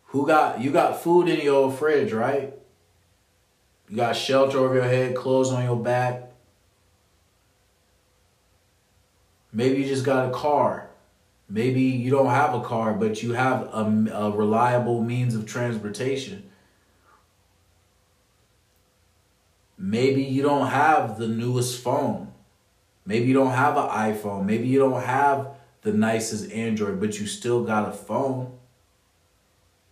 Who got you got food in your fridge, right? You got shelter over your head, clothes on your back. Maybe you just got a car. Maybe you don't have a car, but you have a, a reliable means of transportation. Maybe you don't have the newest phone. Maybe you don't have an iPhone. Maybe you don't have the nicest Android, but you still got a phone.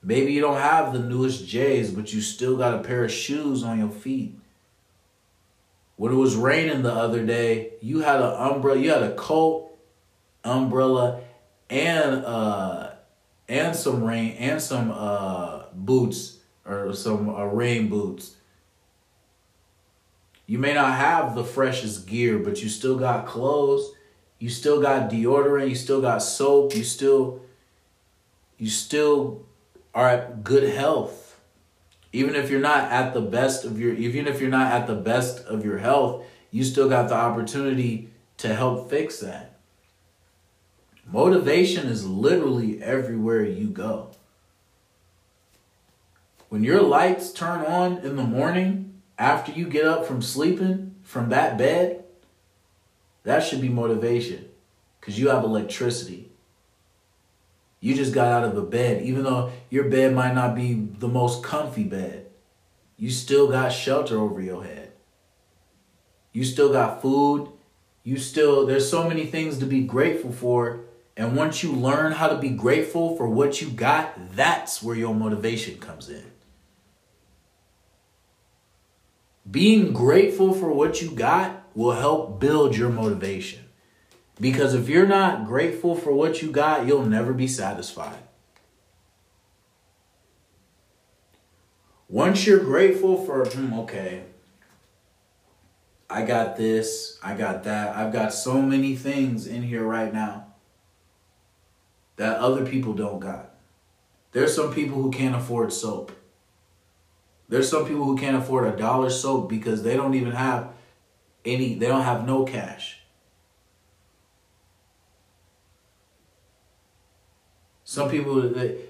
Maybe you don't have the newest J's, but you still got a pair of shoes on your feet. When it was raining the other day, you had an umbrella, you had a coat, umbrella, and uh and some rain and some uh boots or some uh, rain boots. You may not have the freshest gear, but you still got clothes. You still got deodorant, you still got soap, you still you still are at good health. Even if you're not at the best of your even if you're not at the best of your health, you still got the opportunity to help fix that. Motivation is literally everywhere you go. When your lights turn on in the morning after you get up from sleeping from that bed, that should be motivation because you have electricity. You just got out of a bed, even though your bed might not be the most comfy bed. You still got shelter over your head. You still got food. You still, there's so many things to be grateful for. And once you learn how to be grateful for what you got, that's where your motivation comes in. Being grateful for what you got will help build your motivation. Because if you're not grateful for what you got, you'll never be satisfied. Once you're grateful for, hmm, okay, I got this, I got that, I've got so many things in here right now that other people don't got. There's some people who can't afford soap. There's some people who can't afford a dollar soap because they don't even have any they don't have no cash. Some people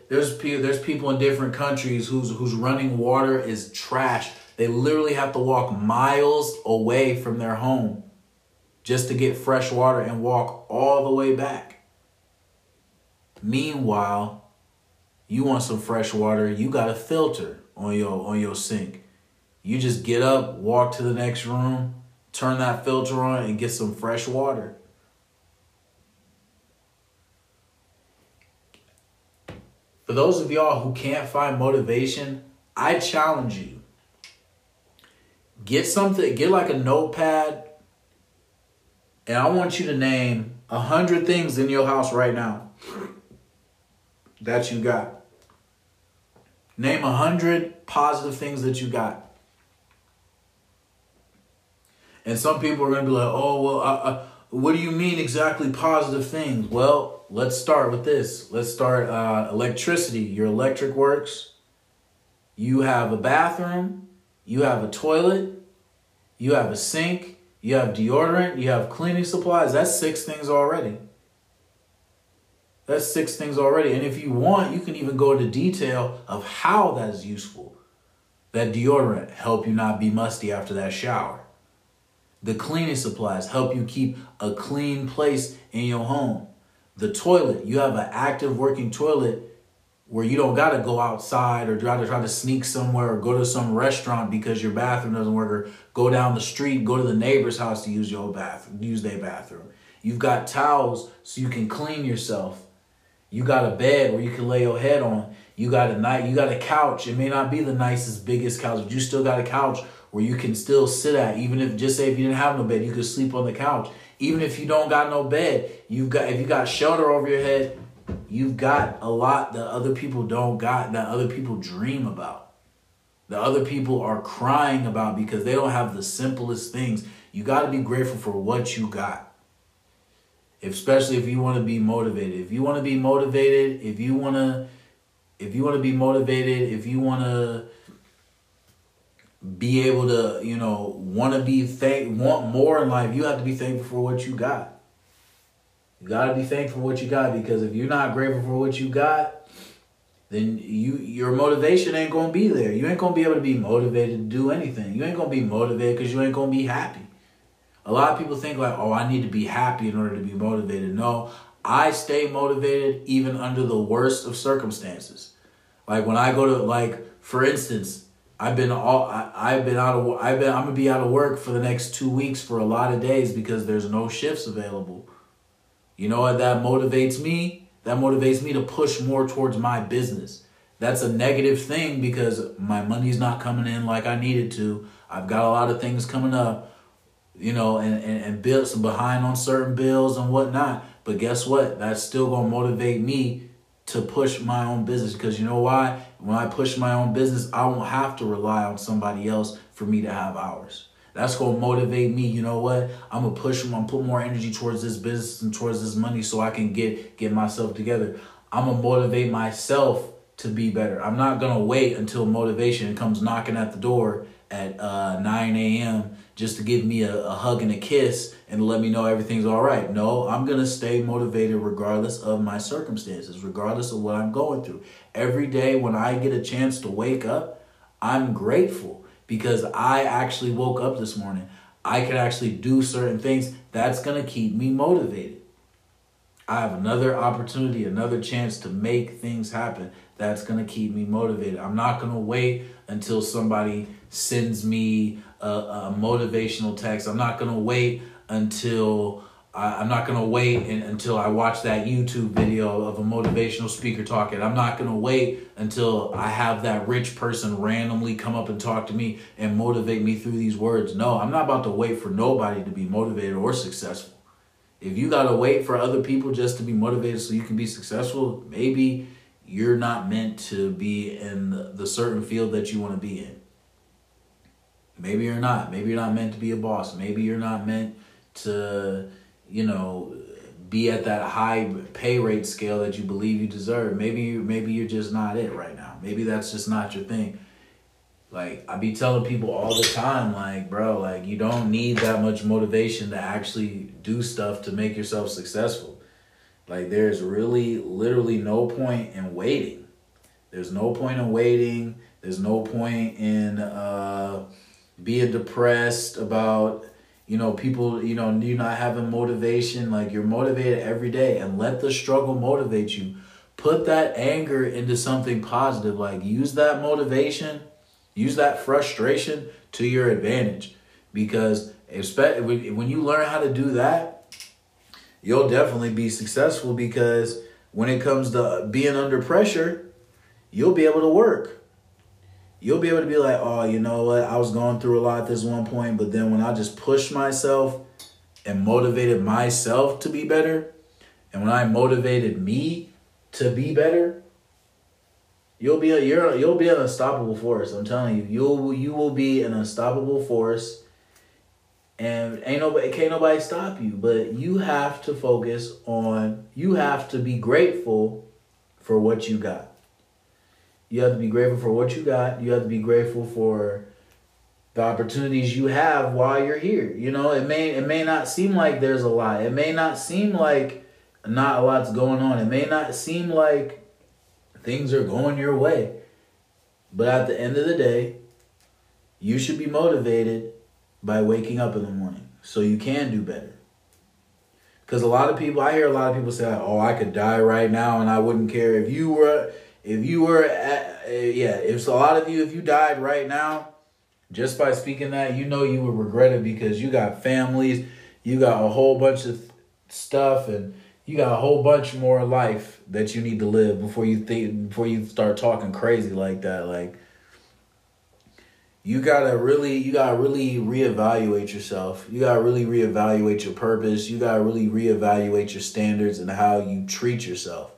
there's people there's people in different countries whose whose running water is trash. They literally have to walk miles away from their home just to get fresh water and walk all the way back. Meanwhile, you want some fresh water, you got a filter on your on your sink. You just get up, walk to the next room, turn that filter on and get some fresh water. For those of y'all who can't find motivation, I challenge you. Get something, get like a notepad, and I want you to name a hundred things in your house right now that you got. Name a hundred positive things that you got. And some people are going to be like, oh, well, what do you mean exactly positive things? Well, let's start with this. Let's start uh, electricity. Your electric works. You have a bathroom. You have a toilet. You have a sink. You have deodorant. You have cleaning supplies. That's six things already. That's six things already. And if you want, you can even go into detail of how that is useful. That deodorant help you not be musty after that shower. The cleaning supplies help you keep a clean place in your home. The toilet, you have an active working toilet where you don't gotta go outside or try to try to sneak somewhere or go to some restaurant because your bathroom doesn't work or go down the street, go to the neighbor's house to use your bathroom, use their bathroom. You've got towels so you can clean yourself. You got a bed where you can lay your head on. You got a night, you got a couch. It may not be the nicest, biggest couch, but you still got a couch where you can still sit at. Even if just say if you didn't have no bed, you could sleep on the couch even if you don't got no bed, you've got if you got shelter over your head, you've got a lot that other people don't got that other people dream about. That other people are crying about because they don't have the simplest things. You got to be grateful for what you got. Especially if you want to be motivated. If you want to be motivated, if you want to if you want to be motivated, if you want to be able to, you know, want to be thank want more in life, you have to be thankful for what you got. You got to be thankful for what you got because if you're not grateful for what you got, then you your motivation ain't going to be there. You ain't going to be able to be motivated to do anything. You ain't going to be motivated cuz you ain't going to be happy. A lot of people think like, "Oh, I need to be happy in order to be motivated." No, I stay motivated even under the worst of circumstances. Like when I go to like for instance, I've been all I, have been out of I've been I'm gonna be out of work for the next two weeks for a lot of days because there's no shifts available. You know what that motivates me? That motivates me to push more towards my business. That's a negative thing because my money's not coming in like I needed to. I've got a lot of things coming up, you know, and, and, and bills behind on certain bills and whatnot. But guess what? That's still gonna motivate me to push my own business because you know why? When I push my own business, I won't have to rely on somebody else for me to have hours. That's gonna motivate me. You know what? I'm gonna push. I'm gonna put more energy towards this business and towards this money so I can get get myself together. I'm gonna motivate myself to be better. I'm not gonna wait until motivation comes knocking at the door at uh, 9 a.m. just to give me a, a hug and a kiss and let me know everything's all right. No, I'm going to stay motivated regardless of my circumstances, regardless of what I'm going through. Every day when I get a chance to wake up, I'm grateful because I actually woke up this morning. I can actually do certain things. That's going to keep me motivated. I have another opportunity, another chance to make things happen. That's going to keep me motivated. I'm not going to wait until somebody sends me a, a motivational text. I'm not gonna wait until I, am not gonna wait in, until I watch that YouTube video of a motivational speaker talking. I'm not gonna wait until I have that rich person randomly come up and talk to me and motivate me through these words. No, I'm not about to wait for nobody to be motivated or successful. If you gotta wait for other people just to be motivated so you can be successful, maybe you're not meant to be in the certain field that you want to be in. Maybe you're not. Maybe you're not meant to be a boss. Maybe you're not meant to, you know, be at that high pay rate scale that you believe you deserve. Maybe you maybe you're just not it right now. Maybe that's just not your thing. Like I be telling people all the time, like, bro, like you don't need that much motivation to actually do stuff to make yourself successful. Like there's really literally no point in waiting. There's no point in waiting. There's no point in uh being depressed about you know people you know you not having motivation like you're motivated every day and let the struggle motivate you. Put that anger into something positive like use that motivation use that frustration to your advantage. Because when you learn how to do that you'll definitely be successful because when it comes to being under pressure you'll be able to work you'll be able to be like, oh, you know what? I was going through a lot at this one point, but then when I just pushed myself and motivated myself to be better, and when I motivated me to be better, you'll be a you're you'll be an unstoppable force. I'm telling you, you'll you will be an unstoppable force, and ain't nobody can't nobody stop you. But you have to focus on. You have to be grateful for what you got. You have to be grateful for what you got. You have to be grateful for the opportunities you have while you're here. You know, it may it may not seem like there's a lot. It may not seem like not a lot's going on. It may not seem like things are going your way. But at the end of the day, you should be motivated by waking up in the morning so you can do better. Because a lot of people, I hear a lot of people say, oh, I could die right now and I wouldn't care. If you were if you were at, uh, yeah, if a lot of you, if you died right now, just by speaking that, you know you would regret it because you got families, you got a whole bunch of stuff, and you got a whole bunch more life that you need to live before you think before you start talking crazy like that. Like you gotta really you gotta really reevaluate yourself. You gotta really reevaluate your purpose. You gotta really reevaluate your standards and how you treat yourself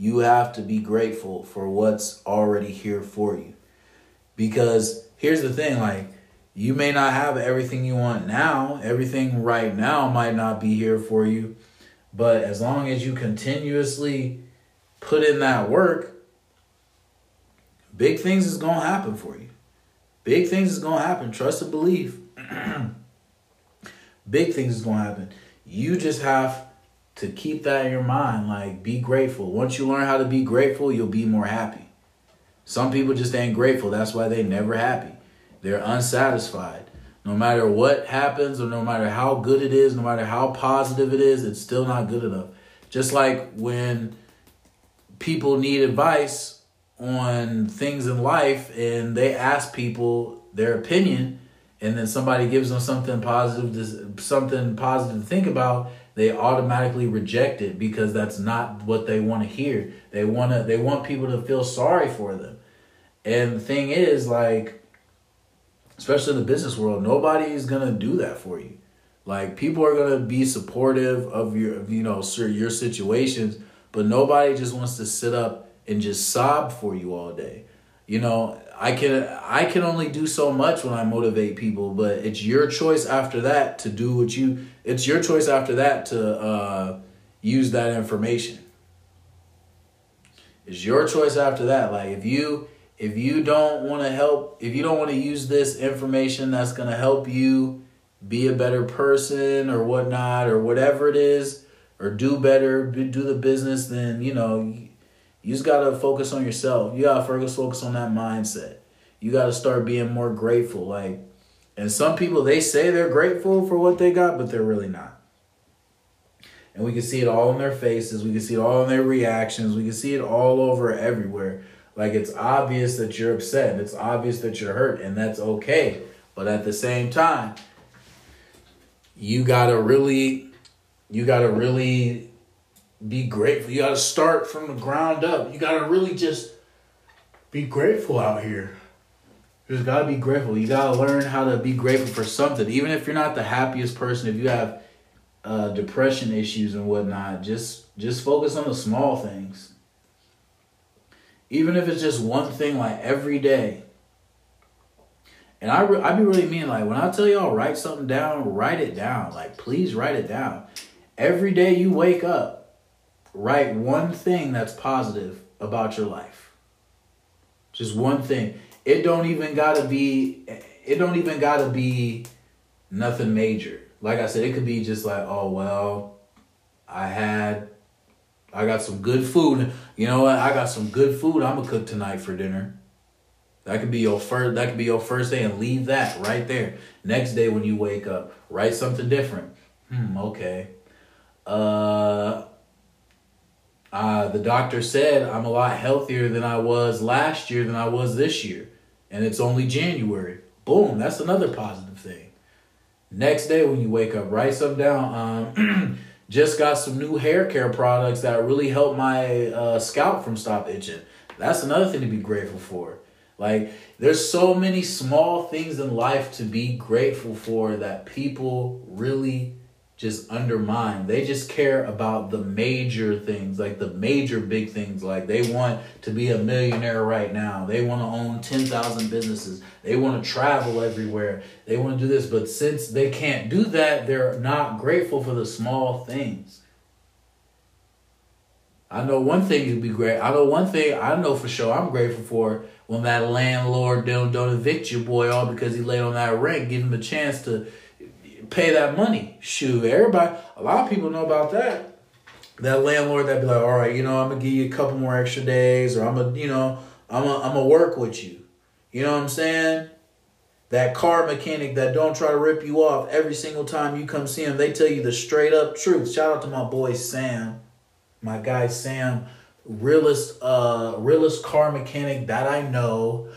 you have to be grateful for what's already here for you. Because here's the thing like, you may not have everything you want now, everything right now might not be here for you. But as long as you continuously put in that work, big things is going to happen for you. Big things is going to happen. Trust and believe. big things is going to happen. You just have to keep that in your mind. Like, be grateful. Once you learn how to be grateful, you'll be more happy. Some people just ain't grateful. That's why they never happy. They're unsatisfied. No matter what happens, or no matter how good it is, no matter how positive it is, it's still not good enough. Just like when people need advice on things in life and they ask people their opinion and then somebody gives them something positive something positive to think about they automatically reject it because that's not what they want to hear. They want to they want people to feel sorry for them. And the thing is like especially in the business world, nobody is going to do that for you. Like people are going to be supportive of your you know, your situations, but nobody just wants to sit up and just sob for you all day. You know, I can I can only do so much when I motivate people, but it's your choice after that to do what you it's your choice after that to uh, use that information. It's your choice after that. Like if you if you don't want to help, if you don't want to use this information that's gonna help you be a better person or whatnot or whatever it is, or do better, do the business, then you know you just gotta focus on yourself. You gotta focus focus on that mindset. You gotta start being more grateful. Like, and some people they say they're grateful for what they got, but they're really not. And we can see it all in their faces. We can see it all in their reactions. We can see it all over everywhere. Like it's obvious that you're upset. It's obvious that you're hurt, and that's okay. But at the same time, you gotta really, you gotta really be grateful. You got to start from the ground up. You got to really just be grateful out here. You just got to be grateful. You got to learn how to be grateful for something. Even if you're not the happiest person, if you have uh, depression issues and whatnot, just just focus on the small things. Even if it's just one thing, like every day. And I, re- I be really mean, like when I tell y'all write something down, write it down. Like please write it down. Every day you wake up, write one thing that's positive about your life. Just one thing. It don't even gotta be it don't even gotta be nothing major. Like I said, it could be just like, oh well, I had I got some good food. You know what? I got some good food I'm gonna cook tonight for dinner. That could be your first that could be your first day and leave that right there. Next day when you wake up, write something different. Hmm, okay. Uh uh, the doctor said I'm a lot healthier than I was last year than I was this year. And it's only January. Boom, that's another positive thing. Next day when you wake up, write something down. Um, just got some new hair care products that really help my uh, scalp from stop itching. That's another thing to be grateful for. Like, there's so many small things in life to be grateful for that people really just undermine. They just care about the major things, like the major big things. Like they want to be a millionaire right now. They want to own 10,000 businesses. They want to travel everywhere. They want to do this. But since they can't do that, they're not grateful for the small things. I know one thing you'd be great. I know one thing I know for sure I'm grateful for when that landlord don't don't evict your boy all because he laid on that rent, give him a chance to pay that money. Shoot, everybody, a lot of people know about that. That landlord that be like, all right, you know, I'm gonna give you a couple more extra days, or I'm gonna, you know, I'm gonna, I'm work with you. You know what I'm saying? That car mechanic that don't try to rip you off every single time you come see him. They tell you the straight up truth. Shout out to my boy Sam, my guy Sam, realest, uh, realest car mechanic that I know.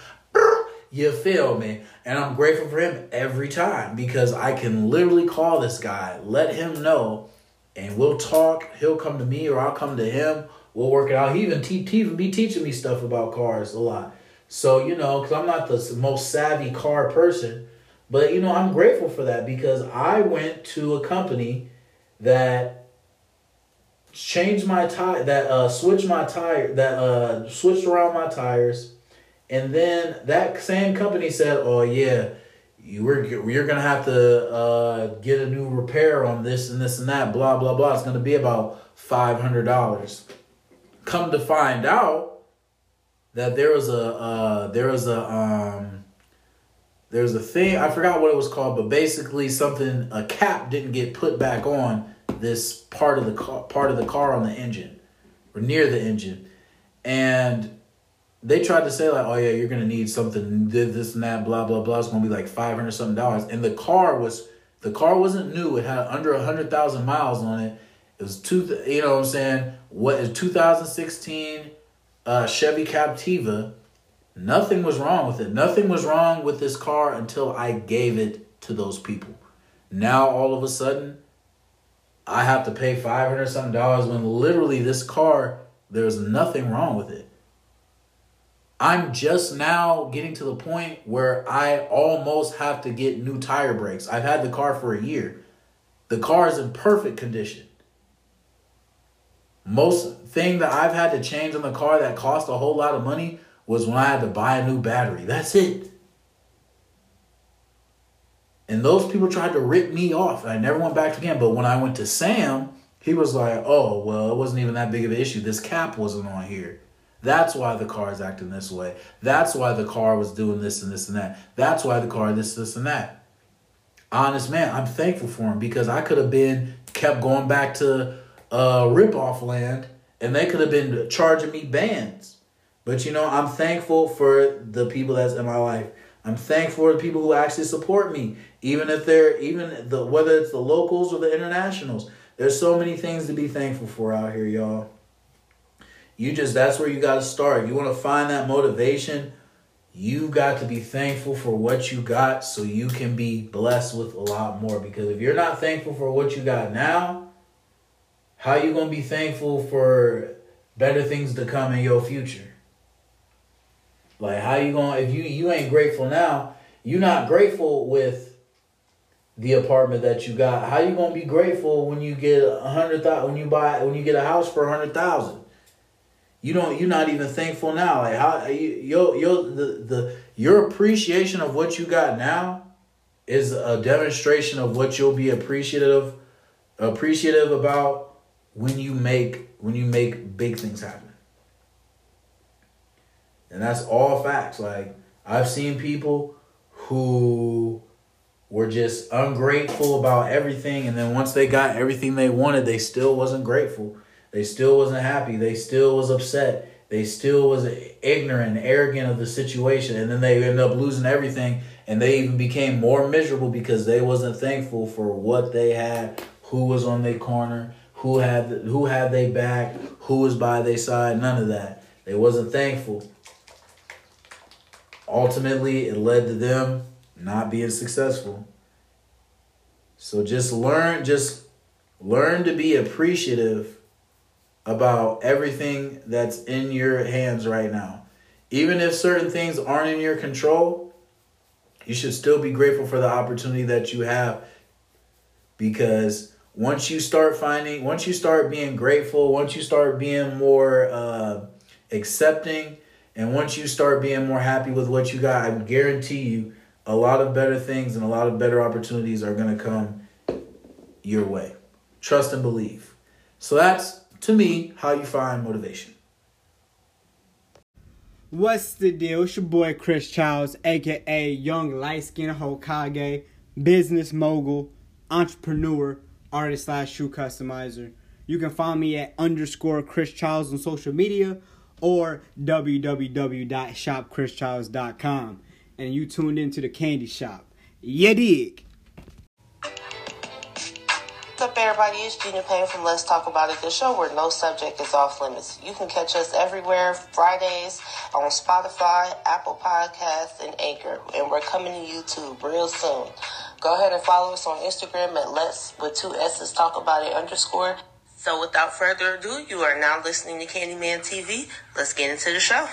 You feel me? And I'm grateful for him every time because I can literally call this guy, let him know, and we'll talk. He'll come to me or I'll come to him. We'll work it out. He even te- te- be teaching me stuff about cars a lot. So, you know, because I'm not the most savvy car person, but, you know, I'm grateful for that because I went to a company that changed my tire, that uh, switched my tire, that uh, switched around my tires and then that same company said, "Oh yeah, you were you're gonna have to uh, get a new repair on this and this and that. Blah blah blah. It's gonna be about five hundred dollars." Come to find out that there was a uh, there was a um, there's a thing I forgot what it was called, but basically something a cap didn't get put back on this part of the car part of the car on the engine or near the engine, and they tried to say like, oh yeah, you're gonna need something this and that, blah blah blah. It's gonna be like five hundred something dollars, and the car was the car wasn't new. It had under a hundred thousand miles on it. It was two, you know what I'm saying? What is 2016 uh, Chevy Captiva? Nothing was wrong with it. Nothing was wrong with this car until I gave it to those people. Now all of a sudden, I have to pay five hundred something dollars when literally this car there's nothing wrong with it. I'm just now getting to the point where I almost have to get new tire brakes. I've had the car for a year. The car is in perfect condition. Most thing that I've had to change on the car that cost a whole lot of money was when I had to buy a new battery. That's it. And those people tried to rip me off. I never went back again. But when I went to Sam, he was like, oh, well, it wasn't even that big of an issue. This cap wasn't on here. That's why the car is acting this way. That's why the car was doing this and this and that. That's why the car this, this, and that. Honest man, I'm thankful for him because I could have been kept going back to uh rip off land and they could have been charging me bands. But you know, I'm thankful for the people that's in my life. I'm thankful for the people who actually support me, even if they're even the whether it's the locals or the internationals. There's so many things to be thankful for out here, y'all. You just that's where you got to start. You want to find that motivation. You got to be thankful for what you got so you can be blessed with a lot more because if you're not thankful for what you got now, how you going to be thankful for better things to come in your future? Like how you going to if you you ain't grateful now, you're not grateful with the apartment that you got. How you gonna be grateful when you get a hundred thousand when you buy when you get a house for a hundred thousand? You don't you're not even thankful now. Like how you your the, the your appreciation of what you got now is a demonstration of what you'll be appreciative appreciative about when you make when you make big things happen. And that's all facts. Like I've seen people who were just ungrateful about everything and then once they got everything they wanted, they still wasn't grateful. They still wasn't happy. They still was upset. They still was ignorant arrogant of the situation and then they ended up losing everything and they even became more miserable because they wasn't thankful for what they had, who was on their corner, who had who had their back, who was by their side, none of that. They wasn't thankful. Ultimately, it led to them not being successful. So just learn just learn to be appreciative about everything that's in your hands right now. Even if certain things aren't in your control, you should still be grateful for the opportunity that you have. Because once you start finding once you start being grateful once you start being more uh, accepting and once you start being more happy with what you got i guarantee you a lot of better things and a lot of better opportunities are going to come your way. Trust and believe. So that's to me how you find motivation What's the deal? It's your boy Chris Childs, aka Young Light Skin Hokage, business mogul, entrepreneur, artist slash shoe customizer. You can find me at underscore Chris Childs on social media or www.shopchrischilds.com. And you tuned into the candy shop. Yeah, dig. What's up, everybody? It's Gina Payne from Let's Talk About It, the show where no subject is off limits. You can catch us everywhere Fridays on Spotify, Apple Podcasts, and Anchor. And we're coming to YouTube real soon. Go ahead and follow us on Instagram at Let's with two S's Talk About It underscore. So without further ado, you are now listening to Candyman TV. Let's get into the show.